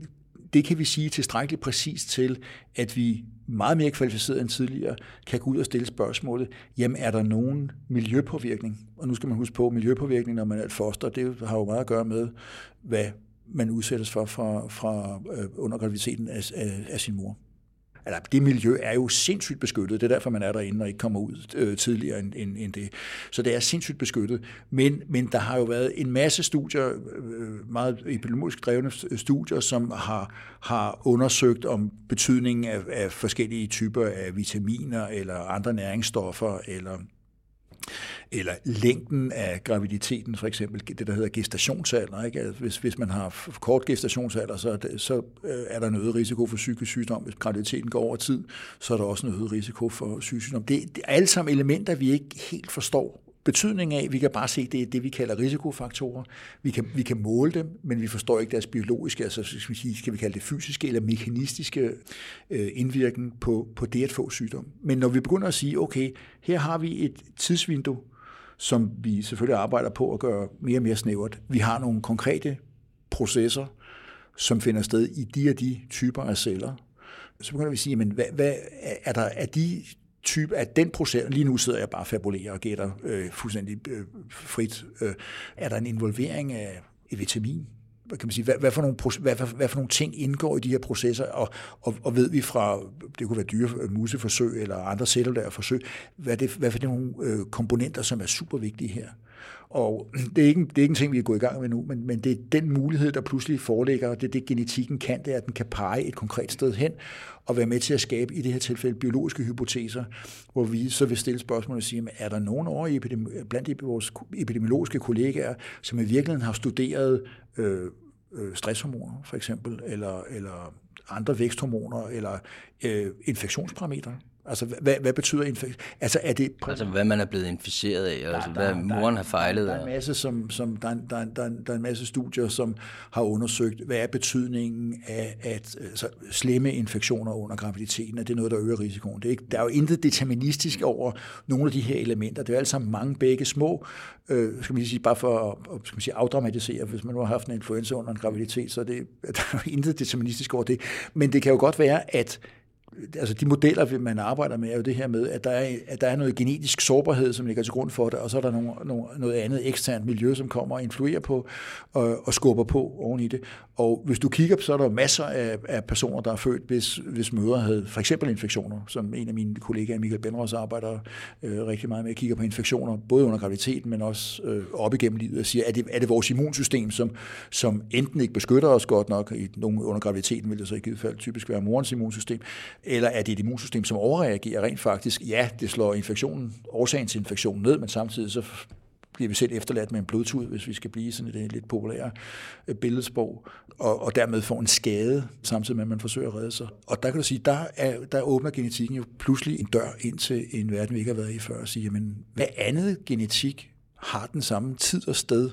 det kan vi sige tilstrækkeligt præcis til, at vi meget mere kvalificeret end tidligere kan gå ud og stille spørgsmålet, jamen er der nogen miljøpåvirkning? Og nu skal man huske på, miljøpåvirkning, når man er et foster, det har jo meget at gøre med, hvad man udsættes for fra, fra øh, under graviditeten af, af, af sin mor eller det miljø er jo sindssygt beskyttet. Det er derfor, man er derinde og ikke kommer ud øh, tidligere end, end, end det. Så det er sindssygt beskyttet. Men, men der har jo været en masse studier, øh, meget epidemiologisk drevne studier, som har, har undersøgt om betydningen af, af forskellige typer af vitaminer eller andre næringsstoffer eller eller længden af graviditeten, for eksempel det, der hedder gestationsalder. Ikke? Altså, hvis, hvis man har kort gestationsalder, så, er, det, så øh, er der en øget risiko for psykisk sygdom. Hvis graviditeten går over tid, så er der også en øget risiko for psykisk sygdom. Det, det er alle sammen elementer, vi ikke helt forstår betydning af. Vi kan bare se, det er det, vi kalder risikofaktorer. Vi kan, vi kan måle dem, men vi forstår ikke deres biologiske, altså skal vi, sige, skal vi kalde det fysiske eller mekanistiske øh, indvirkning på, på det at få sygdom. Men når vi begynder at sige, okay, her har vi et tidsvindue, som vi selvfølgelig arbejder på at gøre mere og mere snævert. Vi har nogle konkrete processer, som finder sted i de og de typer af celler. Så begynder vi at sige, men hvad, hvad er der er de type af den proces, lige nu sidder jeg bare og fabulerer og gætter øh, fuldstændig øh, frit, øh, er der en involvering af et vitamin, hvad kan man sige, hvad, hvad, for nogle, hvad, hvad, hvad for nogle ting indgår i de her processer, og, og, og ved vi fra, det kunne være dyre museforsøg eller andre cellulære forsøg, hvad, det, hvad for nogle øh, komponenter, som er super vigtige her. Og <clears throat> det er, ikke, det er ikke en ting, vi er gået i gang med nu, men, men det er den mulighed, der pludselig foreligger, og det er det, genetikken kan, det er, at den kan pege et konkret sted hen, og være med til at skabe, i det her tilfælde, biologiske hypoteser, hvor vi så vil stille spørgsmål og sige, er der nogen over i epidemi- blandt vores epidemiologiske kollegaer, som i virkeligheden har studeret øh, øh, stresshormoner, for eksempel, eller, eller andre væksthormoner, eller øh, infektionsparametre, Altså, hvad, hvad betyder infektion? Altså, er det... Altså, hvad man er blevet inficeret af, der, altså, hvad der, moren har fejlet der, der, er en masse, som, som, der, der, der, der er en masse studier, som har undersøgt, hvad er betydningen af at altså, slemme infektioner under graviditeten, er det noget, der øger risikoen? Det er ikke, der er jo intet deterministisk over nogle af de her elementer. Det er jo alt sammen mange begge små, øh, skal man sige, bare for at skal man sige, afdramatisere, hvis man nu har haft en influenza under en graviditet, så er det, <laughs> der er jo intet deterministisk over det. Men det kan jo godt være, at altså de modeller, man arbejder med, er jo det her med, at der er, at der er noget genetisk sårbarhed, som ligger til grund for det, og så er der nogle, nogle, noget andet eksternt miljø, som kommer og influerer på og, og skubber på oven i det. Og hvis du kigger, så er der masser af, af personer, der er født, hvis, hvis mødre havde for eksempel infektioner, som en af mine kollegaer, Michael Benros, arbejder øh, rigtig meget med, at kigge på infektioner, både under graviditeten, men også øh, op igennem livet, og siger, er det, er det vores immunsystem, som, som enten ikke beskytter os godt nok, i nogle under graviditeten vil det så i givet fald typisk være morens immunsystem, eller er det et immunsystem, som overreagerer rent faktisk? Ja, det slår infektionen, årsagen til infektionen ned, men samtidig så bliver vi selv efterladt med en blodtud, hvis vi skal blive sådan et lidt populære øh, billedsprog, og, og dermed får en skade, samtidig med, at man forsøger at redde sig. Og der kan du sige, der, er, der åbner genetikken jo pludselig en dør ind til en verden, vi ikke har været i før, og sige, jamen, hvad andet genetik har den samme tid og sted,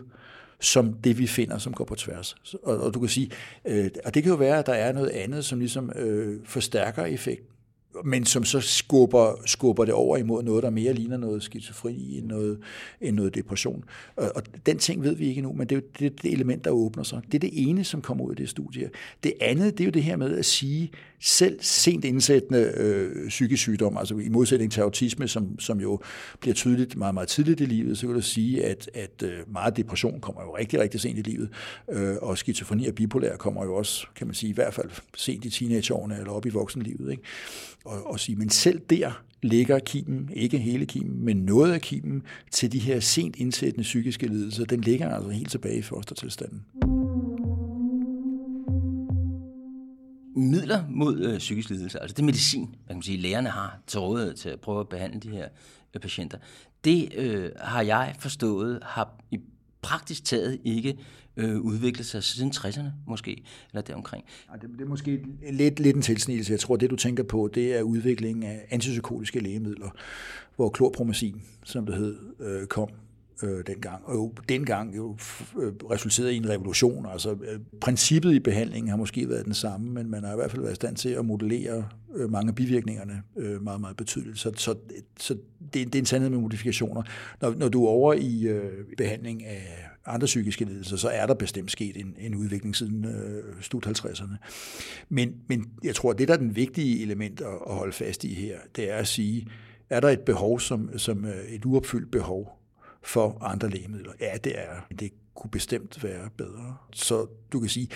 som det, vi finder, som går på tværs. Og, og du kan sige, øh, og det kan jo være, at der er noget andet, som ligesom øh, forstærker effekten men som så skubber, skubber det over imod noget, der mere ligner noget skizofreni end noget, end noget depression. Og, og den ting ved vi ikke nu, men det er jo det, det element, der åbner sig. Det er det ene, som kommer ud af det studie. Det andet, det er jo det her med at sige selv sent indsættende øh, psykisk sygdom, altså i modsætning til autisme, som, som jo bliver tydeligt meget, meget tidligt i livet, så kan du sige, at, at øh, meget depression kommer jo rigtig, rigtig sent i livet, øh, og skizofreni og bipolær kommer jo også, kan man sige, i hvert fald sent i teenageårene eller op i voksenlivet. Ikke? Og, og sige, men selv der ligger kimen, ikke hele kimen, men noget af kimen til de her sent indsættende psykiske lidelser, den ligger altså helt tilbage i fostertilstanden. Midler mod øh, psykisk lidelse, altså det medicin, hvad kan man sige, lægerne har til rådighed til at prøve at behandle de her øh, patienter, det øh, har jeg forstået, har i praktisk taget ikke øh, udviklet sig siden 60'erne måske, eller deromkring. Ja, det, det er måske lidt, lidt en tilsnigelse. Jeg tror, det du tænker på, det er udviklingen af antipsykotiske lægemidler, hvor klorpromazin, som det hed, øh, kom øh, dengang. Og jo dengang jo øh, resulterede i en revolution. Altså, øh, princippet i behandlingen har måske været den samme, men man har i hvert fald været i stand til at modellere øh, mange af bivirkningerne øh, meget, meget betydeligt. Så, så, så det, det er en sandhed med modifikationer. Når, når du er over i øh, behandling af andre psykiske lidelser, så er der bestemt sket en, en udvikling siden øh, slut 50'erne. Men, men jeg tror, at det, der er den vigtige element at, at holde fast i her, det er at sige, er der et behov, som, som øh, et uopfyldt behov, for andre lægemidler. Ja, det er. Det kunne bestemt være bedre. Så du kan sige,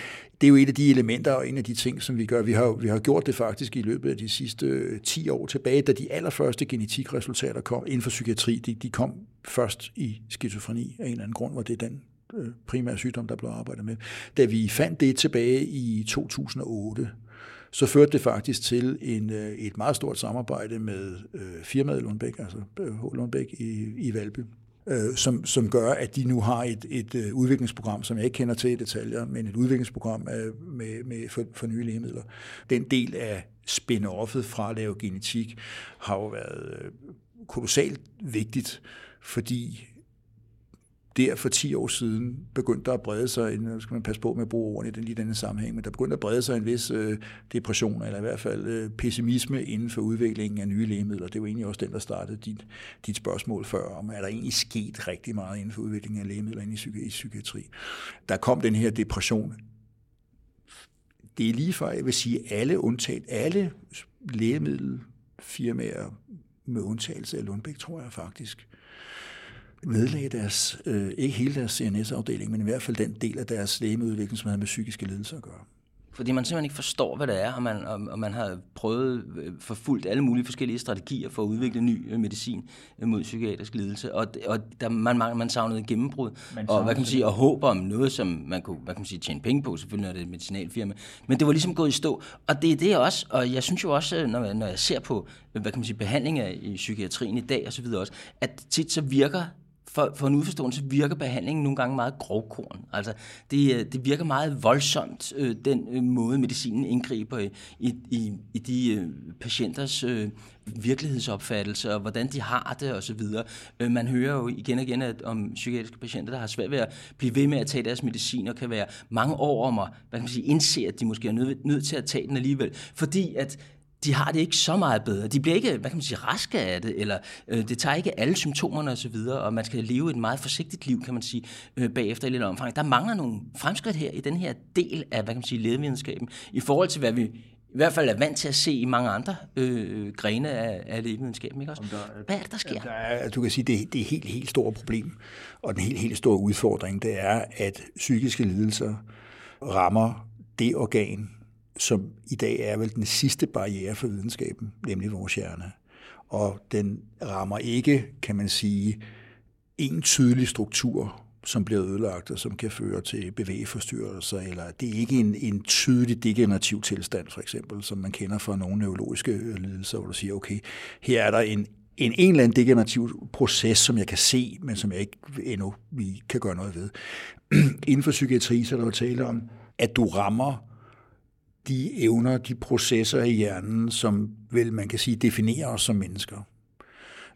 det er jo et af de elementer og en af de ting, som vi gør. Vi har, vi har gjort det faktisk i løbet af de sidste øh, 10 år tilbage, da de allerførste genetikresultater kom inden for psykiatri. De, de kom først i skizofreni af en eller anden grund, hvor det er den øh, primære sygdom, der blev arbejdet med. Da vi fandt det tilbage i 2008, så førte det faktisk til en, øh, et meget stort samarbejde med øh, firmaet Lundbæk, altså H. Lundbæk i, i Valby, øh, som, som gør, at de nu har et, et øh, udviklingsprogram, som jeg ikke kender til i detaljer, men et udviklingsprogram øh, med, med for, for nye lægemidler. Den del af spin-offet fra at lave genetik har jo været øh, kolossalt vigtigt, fordi der for 10 år siden begyndte der at brede sig, en, skal man passe på med at bruge ordene i den, lige denne sammenhæng, men der begyndte at brede sig en vis øh, depression, eller i hvert fald øh, pessimisme inden for udviklingen af nye lægemidler. Det var egentlig også den, der startede dit, dit spørgsmål før, om er der egentlig sket rigtig meget inden for udviklingen af lægemidler inden i, psyki- i psykiatri. Der kom den her depression. Det er lige før, jeg vil sige, alle undtaget, alle lægemiddelfirmaer med undtagelse af Lundbæk, tror jeg faktisk, nedlagde deres, øh, ikke hele deres CNS-afdeling, men i hvert fald den del af deres lægemiddeludvikling, som havde med psykiske lidelser at gøre. Fordi man simpelthen ikke forstår, hvad det er, og man, og, og man har prøvet øh, forfulgt alle mulige forskellige strategier for at udvikle ny øh, medicin øh, mod psykiatrisk lidelse. Og, og der, man, man, savnede gennembrud, man og, hvad kan man sige, og håb om noget, som man kunne hvad kan man sige, tjene penge på, selvfølgelig når det er et medicinalfirma. Men det var ligesom gået i stå. Og det er det også, og jeg synes jo også, når, når jeg ser på hvad kan man sige, behandling af i psykiatrien i dag og så videre også, at tit så virker for, for en udforståelse virker behandlingen nogle gange meget grovkorn. Altså, det, øh, det virker meget voldsomt, øh, den øh, måde medicinen indgriber i, i, i de øh, patienters øh, virkelighedsopfattelse, og hvordan de har det osv. Øh, man hører jo igen og igen at, om psykiatriske patienter, der har svært ved at blive ved med at tage deres medicin, og kan være mange år om at hvad kan man sige, indse, at de måske er nødt, nødt til at tage den alligevel. Fordi at de har det ikke så meget bedre. De bliver ikke, hvad kan man sige, raske af det, eller øh, det tager ikke alle symptomerne osv., og, og man skal leve et meget forsigtigt liv, kan man sige, øh, bagefter i lidt omfang. Der mangler nogle fremskridt her i den her del af, hvad kan man sige, lægevidenskaben, i forhold til, hvad vi i hvert fald er vant til at se i mange andre øh, grene af, af lægevidenskaben. Ikke også? Der, Hvad er det, der sker? Der er, du kan sige, det, det er helt, helt store problem, og den helt, helt store udfordring, det er, at psykiske lidelser rammer det organ, som i dag er vel den sidste barriere for videnskaben, nemlig vores hjerne. Og den rammer ikke, kan man sige, en tydelig struktur, som bliver ødelagt og som kan føre til bevægeforstyrrelser, eller det er ikke en, en tydelig degenerativ tilstand, for eksempel, som man kender fra nogle neurologiske øh, lidelser, hvor du siger, okay, her er der en, en, en eller anden degenerativ proces, som jeg kan se, men som jeg ikke endnu vi kan gøre noget ved. <clears throat> Inden for psykiatri, så er der jo tale om, at du rammer de evner, de processer i hjernen, som vel man kan sige definerer os som mennesker.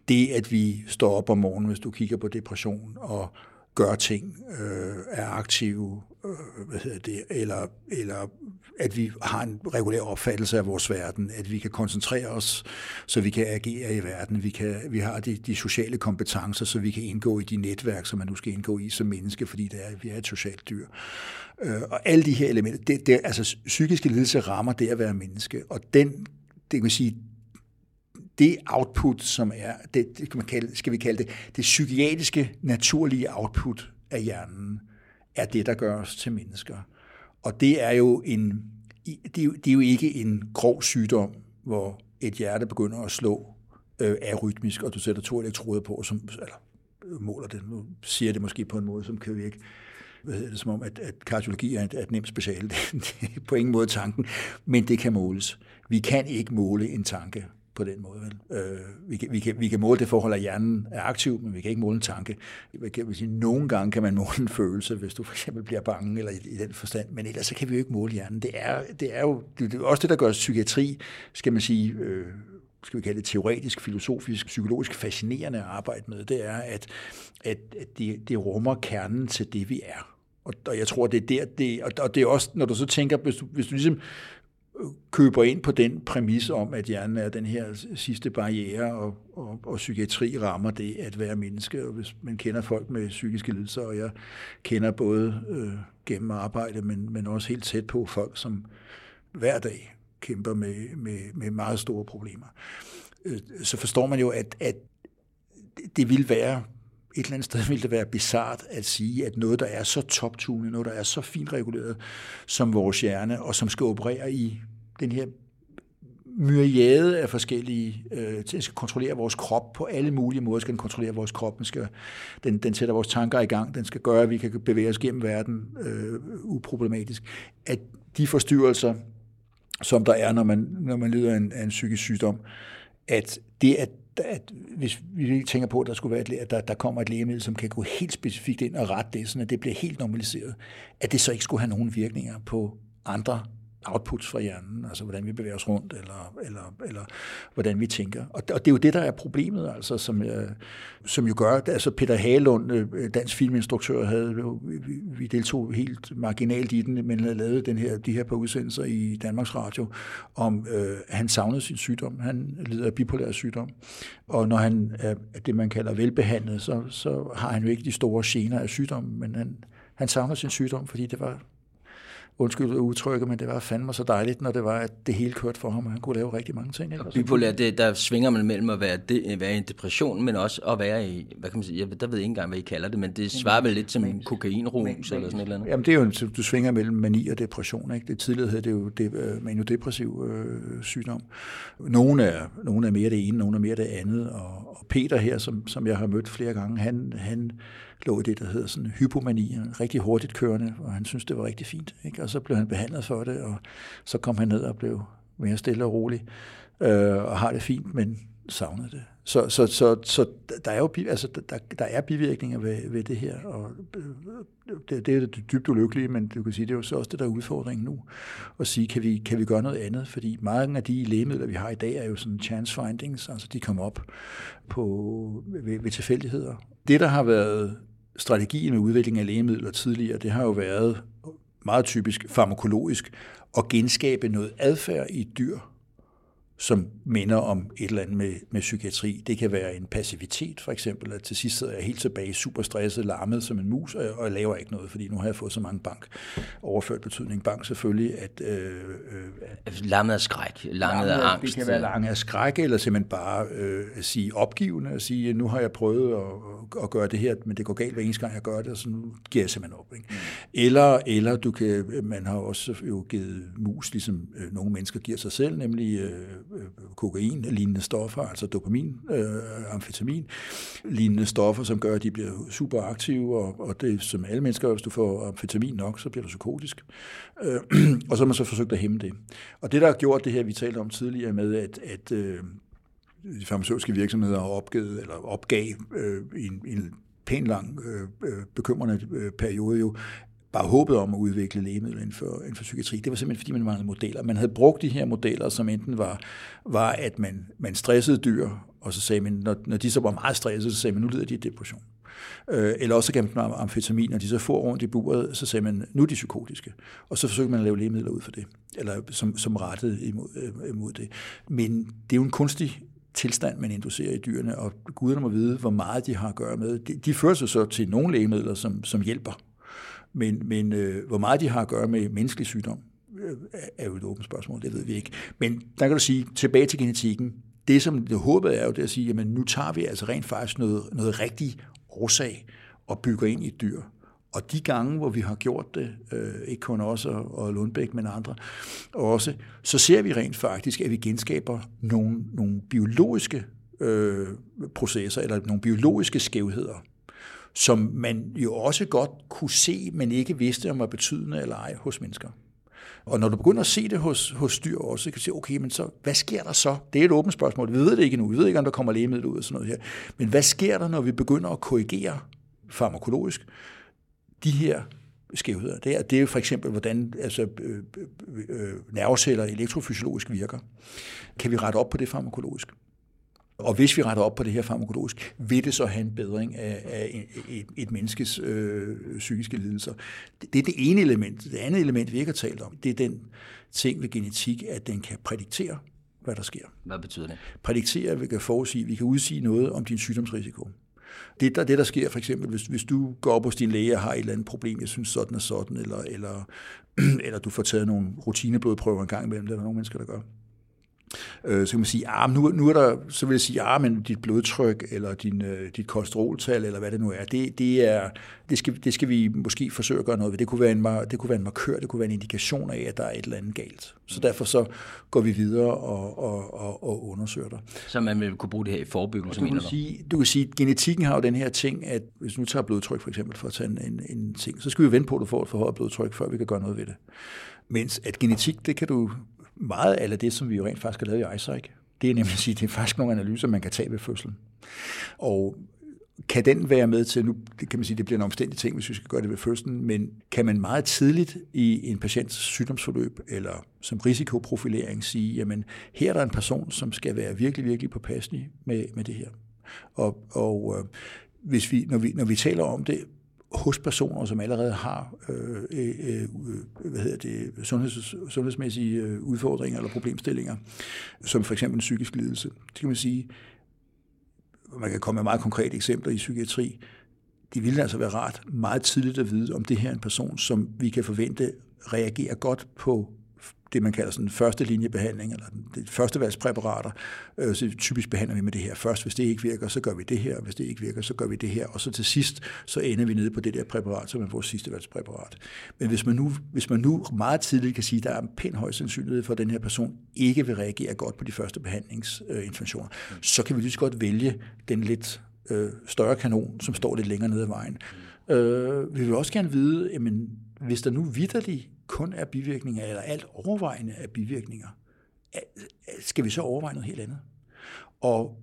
Det, at vi står op om morgenen, hvis du kigger på depression, og gør ting, øh, er aktive, Øh, hvad hedder det, eller, eller at vi har en regulær opfattelse af vores verden, at vi kan koncentrere os, så vi kan agere i verden, vi, kan, vi har de, de sociale kompetencer, så vi kan indgå i de netværk, som man nu skal indgå i som menneske, fordi det er, vi er et socialt dyr. Øh, og alle de her elementer, det, det, altså psykiske lidelser rammer det at være menneske, og den, det kan sige, det output, som er, det, det kan man kalde, skal vi kalde det, det psykiatriske, naturlige output af hjernen, er det, der gør os til mennesker. Og det er jo en, det er jo, det er jo ikke en grov sygdom, hvor et hjerte begynder at slå øh, arytmisk, og du sætter to elektroder på, som, eller øh, måler det, nu siger det måske på en måde, som kan virke hvad hedder det, som om, at, at kardiologi er et, et nemt speciale. <laughs> Det er på ingen måde tanken, men det kan måles. Vi kan ikke måle en tanke på den måde. Vel? Øh, vi, kan, vi, kan, vi kan måle det forhold, at hjernen er aktiv, men vi kan ikke måle en tanke. Vi kan, vil sige, nogle gange kan man <laughs> måle en følelse, hvis du for eksempel bliver bange, eller i, i den forstand, men ellers så kan vi jo ikke måle hjernen. Det er, det er jo det er også det, der gør psykiatri, skal man sige, øh, skal vi kalde det teoretisk, filosofisk, psykologisk fascinerende at arbejde med, det er, at, at, at det, det rummer kernen til det, vi er. Og, og jeg tror, det er der, det, og, og det er også, når du så tænker, hvis du, hvis du ligesom køber ind på den præmis om, at hjernen er den her sidste barriere, og, og, og psykiatri rammer det at være menneske. Og hvis man kender folk med psykiske lidelser, og jeg kender både øh, gennem arbejde, men, men også helt tæt på folk, som hver dag kæmper med, med, med meget store problemer, øh, så forstår man jo, at, at det vil være et eller andet sted <laughs> vil det være bizart at sige, at noget, der er så toptunet, noget, der er så fint reguleret som vores hjerne, og som skal operere i den her myriade af forskellige, øh, den skal kontrollere vores krop på alle mulige måder, skal den kontrollere vores krop, den, skal, den, den sætter vores tanker i gang, den skal gøre, at vi kan bevæge os gennem verden øh, uproblematisk. At de forstyrrelser, som der er, når man, når man lider af en, af en psykisk sygdom, at det at at hvis vi tænker på, at der, skulle være et, at der, der kommer et lægemiddel, som kan gå helt specifikt ind og rette det, sådan at det bliver helt normaliseret, at det så ikke skulle have nogen virkninger på andre outputs fra hjernen, altså hvordan vi bevæger os rundt, eller, eller, eller hvordan vi tænker. Og, og det er jo det, der er problemet, altså, som, øh, som jo gør, altså Peter Halund, øh, dansk filminstruktør, havde, vi, vi deltog helt marginalt i den, men havde lavet den her, de her par udsendelser i Danmarks Radio, om øh, han savnede sin sygdom. Han lider af bipolær sygdom, og når han er det, man kalder velbehandlet, så, så har han jo ikke de store gener af sygdommen, men han, han savner sin sygdom, fordi det var undskyld udtrykket, men det var fandme så dejligt, når det var, at det hele kørte for ham, og han kunne lave rigtig mange ting. Ikke? Og bipolær, det, der svinger man mellem at være, de, være i en depression, men også at være i, hvad kan man sige, jeg, der ved jeg ikke engang, hvad I kalder det, men det svarer vel lidt som en kokainrus eller sådan et eller andet. Jamen det er jo, du svinger mellem mani og depression. Ikke? Det tidligere hed det jo det, øh, maniodepressiv øh, sygdom. Nogle er, nogle er mere det ene, nogle er mere det andet, og, og Peter her, som, som jeg har mødt flere gange, han, han lå i det, der hedder sådan hypomani, rigtig hurtigt kørende, og han synes det var rigtig fint. Ikke? Og så blev han behandlet for det, og så kom han ned og blev mere stille og rolig, øh, og har det fint, men savnede det. Så, så, så, så der er jo altså, der, der er bivirkninger ved, ved det her, og øh, det, det er det dybt ulykkelige, men du kan sige, det er jo så også det, der er udfordringen nu, at sige, kan vi, kan vi gøre noget andet? Fordi mange af de lægemidler, vi har i dag, er jo sådan chance findings, altså de kommer op på, ved, ved tilfældigheder. Det, der har været strategien med udvikling af lægemidler tidligere, det har jo været meget typisk farmakologisk at genskabe noget adfærd i dyr, som minder om et eller andet med, med psykiatri. Det kan være en passivitet, for eksempel, at til sidst sidder jeg helt tilbage, super stresset, larmet som en mus, og, og jeg laver ikke noget, fordi nu har jeg fået så mange bank. Overført betydning bank selvfølgelig, at... Øh, øh, lammet af skræk, lammet af angst. Det kan være langt af skræk, eller simpelthen bare øh, at sige opgivende, at sige, nu har jeg prøvet at, at gøre det her, men det går galt hver eneste gang, jeg gør det, så nu giver jeg simpelthen op. Ikke? Mm. Eller, eller du kan, man har også jo givet mus, ligesom øh, nogle mennesker giver sig selv, nemlig øh, Øh, kokain lignende stoffer, altså dopamin, øh, amfetamin lignende stoffer, som gør, at de bliver superaktive, og, og det som alle mennesker, hvis du får amfetamin nok, så bliver du psykotisk. Øh, <clears throat> og så har man så forsøgt at hæmme det. Og det, der har gjort det her, vi talte om tidligere med, at, at øh, de farmaceutiske virksomheder har opgivet, eller opgav øh, en, en pæn lang øh, øh bekymrende øh, periode jo, bare håbet om at udvikle lægemidler inden for, inden for psykiatri. Det var simpelthen, fordi man manglede modeller. Man havde brugt de her modeller, som enten var, var at man, man stressede dyr, og så sagde man, når, når de så var meget stressede, så sagde man, nu lider de af depression. Øh, eller også gav man amfetamin, og de så får rundt i buret, så sagde man, nu er de psykotiske. Og så forsøgte man at lave lægemidler ud for det, eller som, som rettede imod, øh, imod det. Men det er jo en kunstig tilstand, man inducerer i dyrene, og guderne må vide, hvor meget de har at gøre med. De, de fører sig så til nogle lægemidler, som, som hjælper, men, men øh, hvor meget de har at gøre med menneskelig sygdom, øh, er jo et åbent spørgsmål, det ved vi ikke. Men der kan du sige, tilbage til genetikken, det som det håbet er jo det at sige, jamen nu tager vi altså rent faktisk noget, noget rigtig årsag og bygger ind i et dyr. Og de gange, hvor vi har gjort det, øh, ikke kun os og, og Lundbæk, men andre også, så ser vi rent faktisk, at vi genskaber nogle, nogle biologiske øh, processer, eller nogle biologiske skævheder, som man jo også godt kunne se, men ikke vidste, om var betydende eller ej hos mennesker. Og når du begynder at se det hos, hos dyr også, så kan du sige, okay, men så, hvad sker der så? Det er et åbent spørgsmål. Vi ved det ikke nu. Vi ved ikke, om der kommer lægemiddel ud og sådan noget her. Men hvad sker der, når vi begynder at korrigere farmakologisk de her skævheder? Det er, det er jo for eksempel, hvordan altså, øh, øh, øh nerveceller elektrofysiologisk virker. Kan vi rette op på det farmakologisk? Og hvis vi retter op på det her farmakologisk, vil det så have en bedring af, af et, et menneskes øh, psykiske lidelser. Det, det er det ene element. Det andet element, vi ikke har talt om, det er den ting ved genetik, at den kan prædiktere, hvad der sker. Hvad betyder det? Prædiktere, vi kan forudsige, vi kan udsige noget om din sygdomsrisiko. Det der, det, der sker for eksempel, hvis, hvis du går op hos din læge og har et eller andet problem, jeg synes sådan og sådan, eller, eller, <clears throat> eller du får taget nogle rutineblodprøver en gang imellem, det er der nogle mennesker, der gør øh, så kan man sige, ah, nu, nu er der, så vil jeg sige, ah, men dit blodtryk, eller din, øh, dit kolesteroltal, eller hvad det nu er, det, det, er, det, skal, det skal vi måske forsøge at gøre noget ved. Det kunne, være en, det kunne være en markør, det kunne være en indikation af, at der er et eller andet galt. Så derfor så går vi videre og, og, og, og undersøger det. Så man vil kunne bruge det her i forebyggelse, du kan, sige, du kan sige, at genetikken har jo den her ting, at hvis nu tager blodtryk for eksempel, for at tage en, en, en ting, så skal vi vente på, at du får et forhøjet blodtryk, før vi kan gøre noget ved det. Mens at genetik, det kan du meget af det, som vi jo rent faktisk har lavet i ISAC, det er nemlig at sige, det er faktisk nogle analyser, man kan tage ved fødslen. Og kan den være med til, nu kan man sige, det bliver en omstændig ting, hvis vi skal gøre det ved fødslen, men kan man meget tidligt i en patients sygdomsforløb, eller som risikoprofilering sige, jamen her er der en person, som skal være virkelig, virkelig påpasselig med, med det her. Og, og øh, hvis vi, når, vi, når vi taler om det, hos personer, som allerede har øh, øh, øh hvad hedder det, sundheds, sundhedsmæssige øh, udfordringer eller problemstillinger, som for eksempel en psykisk lidelse. Det kan man sige, man kan komme med meget konkrete eksempler i psykiatri. Det ville altså være rart meget tidligt at vide, om det her er en person, som vi kan forvente reagerer godt på det, man kalder sådan første linjebehandling, eller det første valgspræparater. Øh, så typisk behandler vi med det her først. Hvis det ikke virker, så gør vi det her. Hvis det ikke virker, så gør vi det her. Og så til sidst, så ender vi nede på det der præparat, som er vores sidste valgspræparat. Men hvis man, nu, hvis man nu meget tidligt kan sige, at der er en pæn høj sandsynlighed for, at den her person ikke vil reagere godt på de første behandlingsinterventioner, så kan vi lige så godt vælge den lidt øh, større kanon, som står lidt længere nede ad vejen. Øh, vi vil også gerne vide, jamen, hvis der nu vidderligt kun er bivirkninger, eller alt overvejende er bivirkninger, skal vi så overveje noget helt andet? Og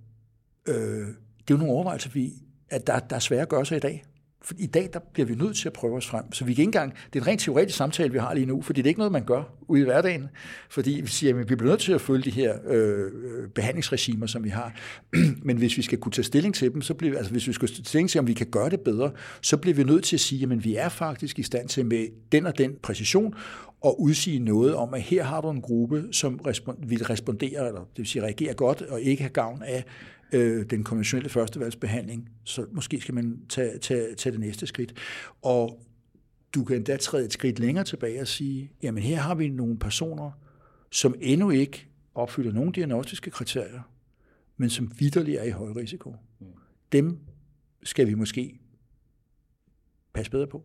øh, det er jo nogle overvejelser, vi, at der, der er svære at gøre sig i dag. For i dag der bliver vi nødt til at prøve os frem. Så vi kan ikke engang, det er en rent teoretisk samtale, vi har lige nu, fordi det er ikke noget, man gør ude i hverdagen. Fordi vi siger, at vi bliver nødt til at følge de her øh, behandlingsregimer, som vi har. <clears throat> Men hvis vi skal kunne tage stilling til dem, så bliver, altså hvis vi skal tage stilling til, om vi kan gøre det bedre, så bliver vi nødt til at sige, at vi er faktisk i stand til med den og den præcision at udsige noget om, at her har du en gruppe, som respon- vil respondere, eller det vil sige reagere godt, og ikke have gavn af øh, den konventionelle førstevalgsbehandling, så måske skal man tage, tage, tage det næste skridt. Og du kan endda træde et skridt længere tilbage og sige, jamen her har vi nogle personer, som endnu ikke opfylder nogle diagnostiske kriterier, men som vidderligt er i høj risiko. Dem skal vi måske passe bedre på.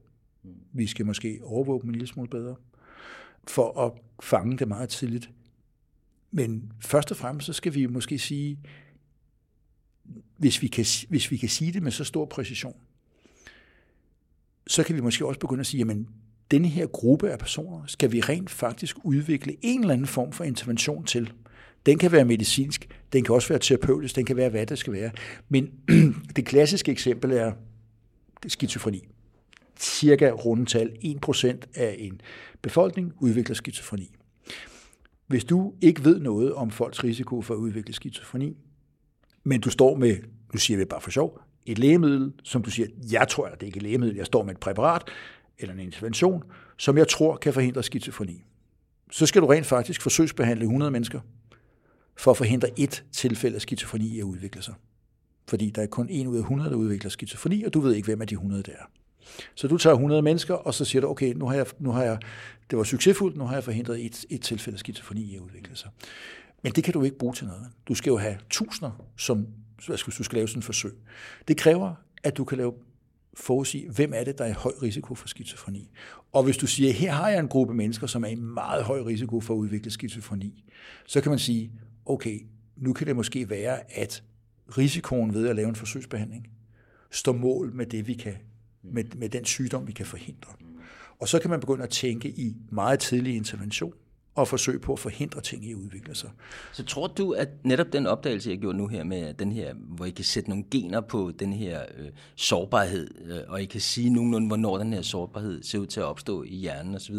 Vi skal måske overvåge dem en lille smule bedre, for at fange det meget tidligt. Men først og fremmest så skal vi måske sige, hvis vi, kan, hvis vi kan sige det med så stor præcision, så kan vi måske også begynde at sige, jamen, denne her gruppe af personer skal vi rent faktisk udvikle en eller anden form for intervention til. Den kan være medicinsk, den kan også være terapeutisk, den kan være, hvad det skal være. Men <clears throat> det klassiske eksempel er skizofreni. Cirka rundetal 1% af en befolkning udvikler skizofreni. Hvis du ikke ved noget om folks risiko for at udvikle skizofreni, men du står med, nu siger vi bare for sjov, et lægemiddel, som du siger, jeg tror, at det ikke er et lægemiddel, jeg står med et præparat eller en intervention, som jeg tror kan forhindre skizofreni. Så skal du rent faktisk forsøgsbehandle 100 mennesker for at forhindre et tilfælde af skizofreni i at udvikle sig. Fordi der er kun en ud af 100, der udvikler skizofreni, og du ved ikke, hvem af de 100 der er. Så du tager 100 mennesker, og så siger du, okay, nu har jeg, nu har jeg, det var succesfuldt, nu har jeg forhindret et, et tilfælde af skizofreni i at udvikle sig. Men det kan du ikke bruge til noget. Du skal jo have tusinder, som du skal lave sådan et forsøg. Det kræver, at du kan lave forudsige, hvem er det, der er i høj risiko for skizofreni. Og hvis du siger, her har jeg en gruppe mennesker, som er i meget høj risiko for at udvikle skizofreni, så kan man sige, okay, nu kan det måske være, at risikoen ved at lave en forsøgsbehandling står mål med det, vi kan, Mm. med, med den sygdom, vi kan forhindre. Og så kan man begynde at tænke i meget tidlig intervention og forsøge på at forhindre ting i at udvikle sig. Så tror du, at netop den opdagelse, jeg gjorde nu her med den her, hvor I kan sætte nogle gener på den her øh, sårbarhed, øh, og I kan sige nogenlunde, hvornår den her sårbarhed ser ud til at opstå i hjernen osv.,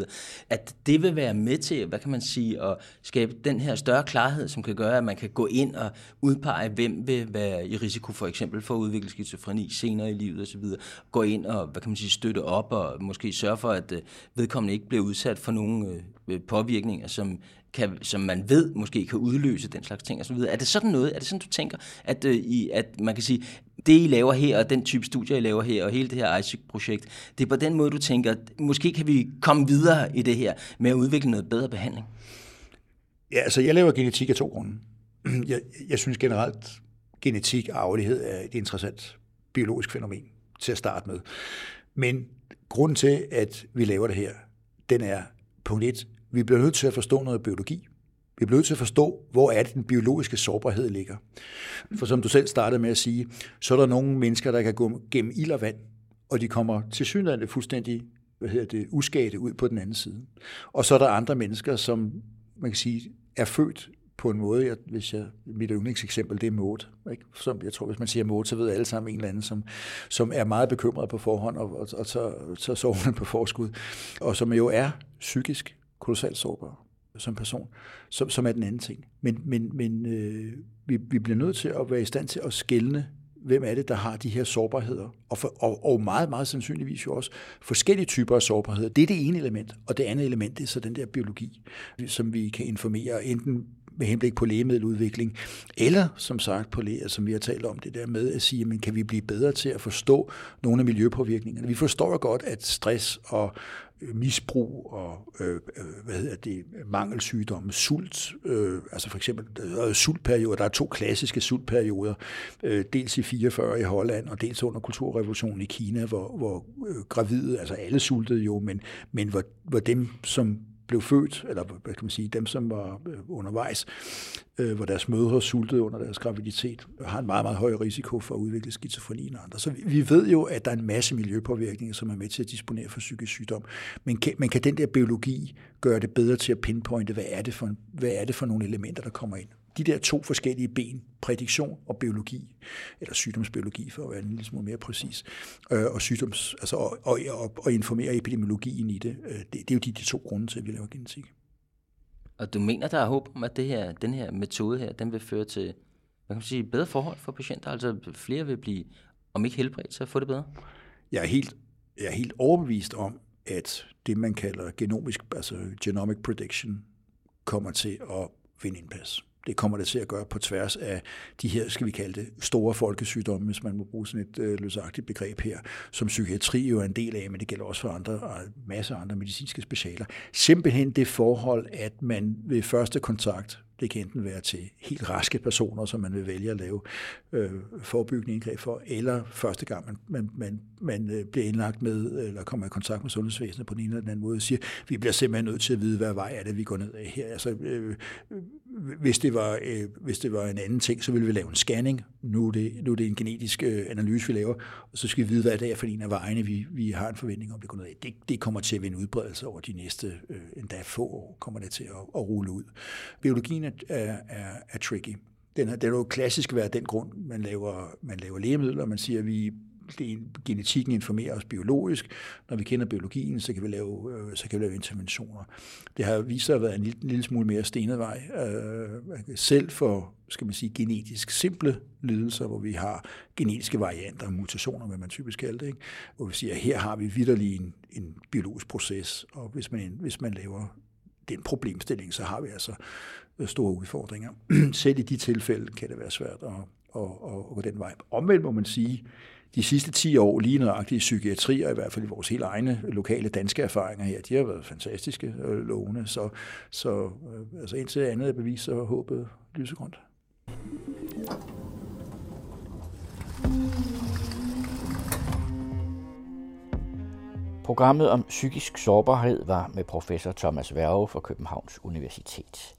at det vil være med til, hvad kan man sige, at skabe den her større klarhed, som kan gøre, at man kan gå ind og udpege, hvem vil være i risiko for eksempel for at udvikle skizofreni senere i livet osv., gå ind og, hvad kan man sige, støtte op og måske sørge for, at øh, vedkommende ikke bliver udsat for nogen Øh, Øh, påvirkninger, som, kan, som man ved måske kan udløse den slags ting osv. Er det sådan noget? Er det sådan, du tænker, at, øh, I, at man kan sige, det I laver her, og den type studier I laver her, og hele det her ISIC-projekt, det er på den måde, du tænker, at måske kan vi komme videre i det her med at udvikle noget bedre behandling? Ja, altså jeg laver genetik af to grunde. Jeg, jeg synes generelt, genetik og arvelighed er et interessant biologisk fænomen til at starte med. Men grunden til, at vi laver det her, den er punkt et, vi bliver nødt til at forstå noget biologi. Vi bliver nødt til at forstå, hvor er det, den biologiske sårbarhed ligger. For som du selv startede med at sige, så er der nogle mennesker, der kan gå gennem ild og vand, og de kommer til synligheden fuldstændig hvad hedder det, uskadte ud på den anden side. Og så er der andre mennesker, som man kan sige, er født på en måde, jeg, hvis jeg, mit yndlingseksempel, det er Maud. Ikke? Som, jeg tror, hvis man siger Maud, så ved alle sammen en eller anden, som, som er meget bekymret på forhånd, og, og, og så, så sover man på forskud, og som jo er psykisk kolossalt sårbar som person, som, som er den anden ting. Men, men, men øh, vi, vi bliver nødt til at være i stand til at skælne, hvem er det, der har de her sårbarheder, og, for, og, og meget, meget sandsynligvis jo også forskellige typer af sårbarheder. Det er det ene element, og det andet element det er så den der biologi, som vi kan informere enten med henblik på lægemiddeludvikling, eller som sagt på læger, som vi har talt om det der med at sige, men kan vi blive bedre til at forstå nogle af miljøpåvirkningerne? Vi forstår jo godt, at stress og øh, misbrug og øh, øh, hvad hedder det, mangelsygdomme, sult, øh, altså for eksempel øh, sultperioder, der er to klassiske sultperioder, øh, dels i 44 i Holland og dels under kulturrevolutionen i Kina, hvor, hvor øh, gravide, altså alle sultede jo, men, men hvor, hvor dem, som blev født, eller hvad kan man sige, dem som var øh, undervejs, øh, hvor deres mødre sultede under deres graviditet, har en meget, meget høj risiko for at udvikle skizofreni og andre. Så vi, vi ved jo, at der er en masse miljøpåvirkninger, som er med til at disponere for psykisk sygdom. Men kan, men kan den der biologi gøre det bedre til at pinpointe, hvad er det for, hvad er det for nogle elementer, der kommer ind? De der to forskellige ben, prædiktion og biologi, eller sygdomsbiologi for at være en lille smule mere præcis, øh, og, sygdoms, altså, og, og, og, og informere epidemiologien i det, øh, det, det er jo de, de to grunde til, at vi laver genetik. Og du mener, der er håb om, at det her, den her metode her, den vil føre til hvad kan man sige, bedre forhold for patienter? Altså flere vil blive, om ikke helbredt, så få det bedre? Jeg er helt, jeg er helt overbevist om, at det, man kalder genomisk, altså genomic prediction, kommer til at vinde indpas. Det kommer det til at gøre på tværs af de her, skal vi kalde det, store folkesygdomme, hvis man må bruge sådan et øh, løsagtigt begreb her, som psykiatri jo er en del af, men det gælder også for andre, og masser af andre medicinske specialer. Simpelthen det forhold, at man ved første kontakt det kan enten være til helt raske personer, som man vil vælge at lave øh, forebyggende indgreb for, eller første gang man, man, man, man øh, bliver indlagt med, eller kommer i kontakt med sundhedsvæsenet på den ene eller den anden måde, siger, vi bliver simpelthen nødt til at vide, hvad vej er det, vi går ned af her. Altså, øh, hvis, det var, øh, hvis det var en anden ting, så ville vi lave en scanning. Nu er det, nu er det en genetisk øh, analyse, vi laver, og så skal vi vide, hvad det er for en af vejene, vi, vi har en forventning om, det går ned af. Det, det kommer til at vinde udbredelse over de næste øh, endda få år, kommer det til at, at rulle ud. Biologien er, er, er tricky. Den, er, den er jo klassisk været den grund, man laver, man laver lægemidler, man siger, at vi genetikken informerer os biologisk. Når vi kender biologien, så kan vi lave, øh, så kan vi lave interventioner. Det har vist sig at være en lille, en lille smule mere stenet vej. Øh, selv for skal man sige, genetisk simple lidelser, hvor vi har genetiske varianter, mutationer, hvad man typisk kalder det, ikke? hvor vi siger, at her har vi vidderlig en, en biologisk proces, og hvis man, hvis man laver den problemstilling, så har vi altså øh, store udfordringer. <clears throat> Selv i de tilfælde kan det være svært at, at, at, at gå den vej. Omvendt må man sige, de sidste 10 år, lige nøjagtigt i psykiatri, og i hvert fald i vores helt egne lokale danske erfaringer her, de har været fantastiske øh, lovende. Så, så øh, altså indtil andet er bevis, så håbet lysegrønt. Programmet om psykisk sårbarhed var med professor Thomas Værge fra Københavns Universitet.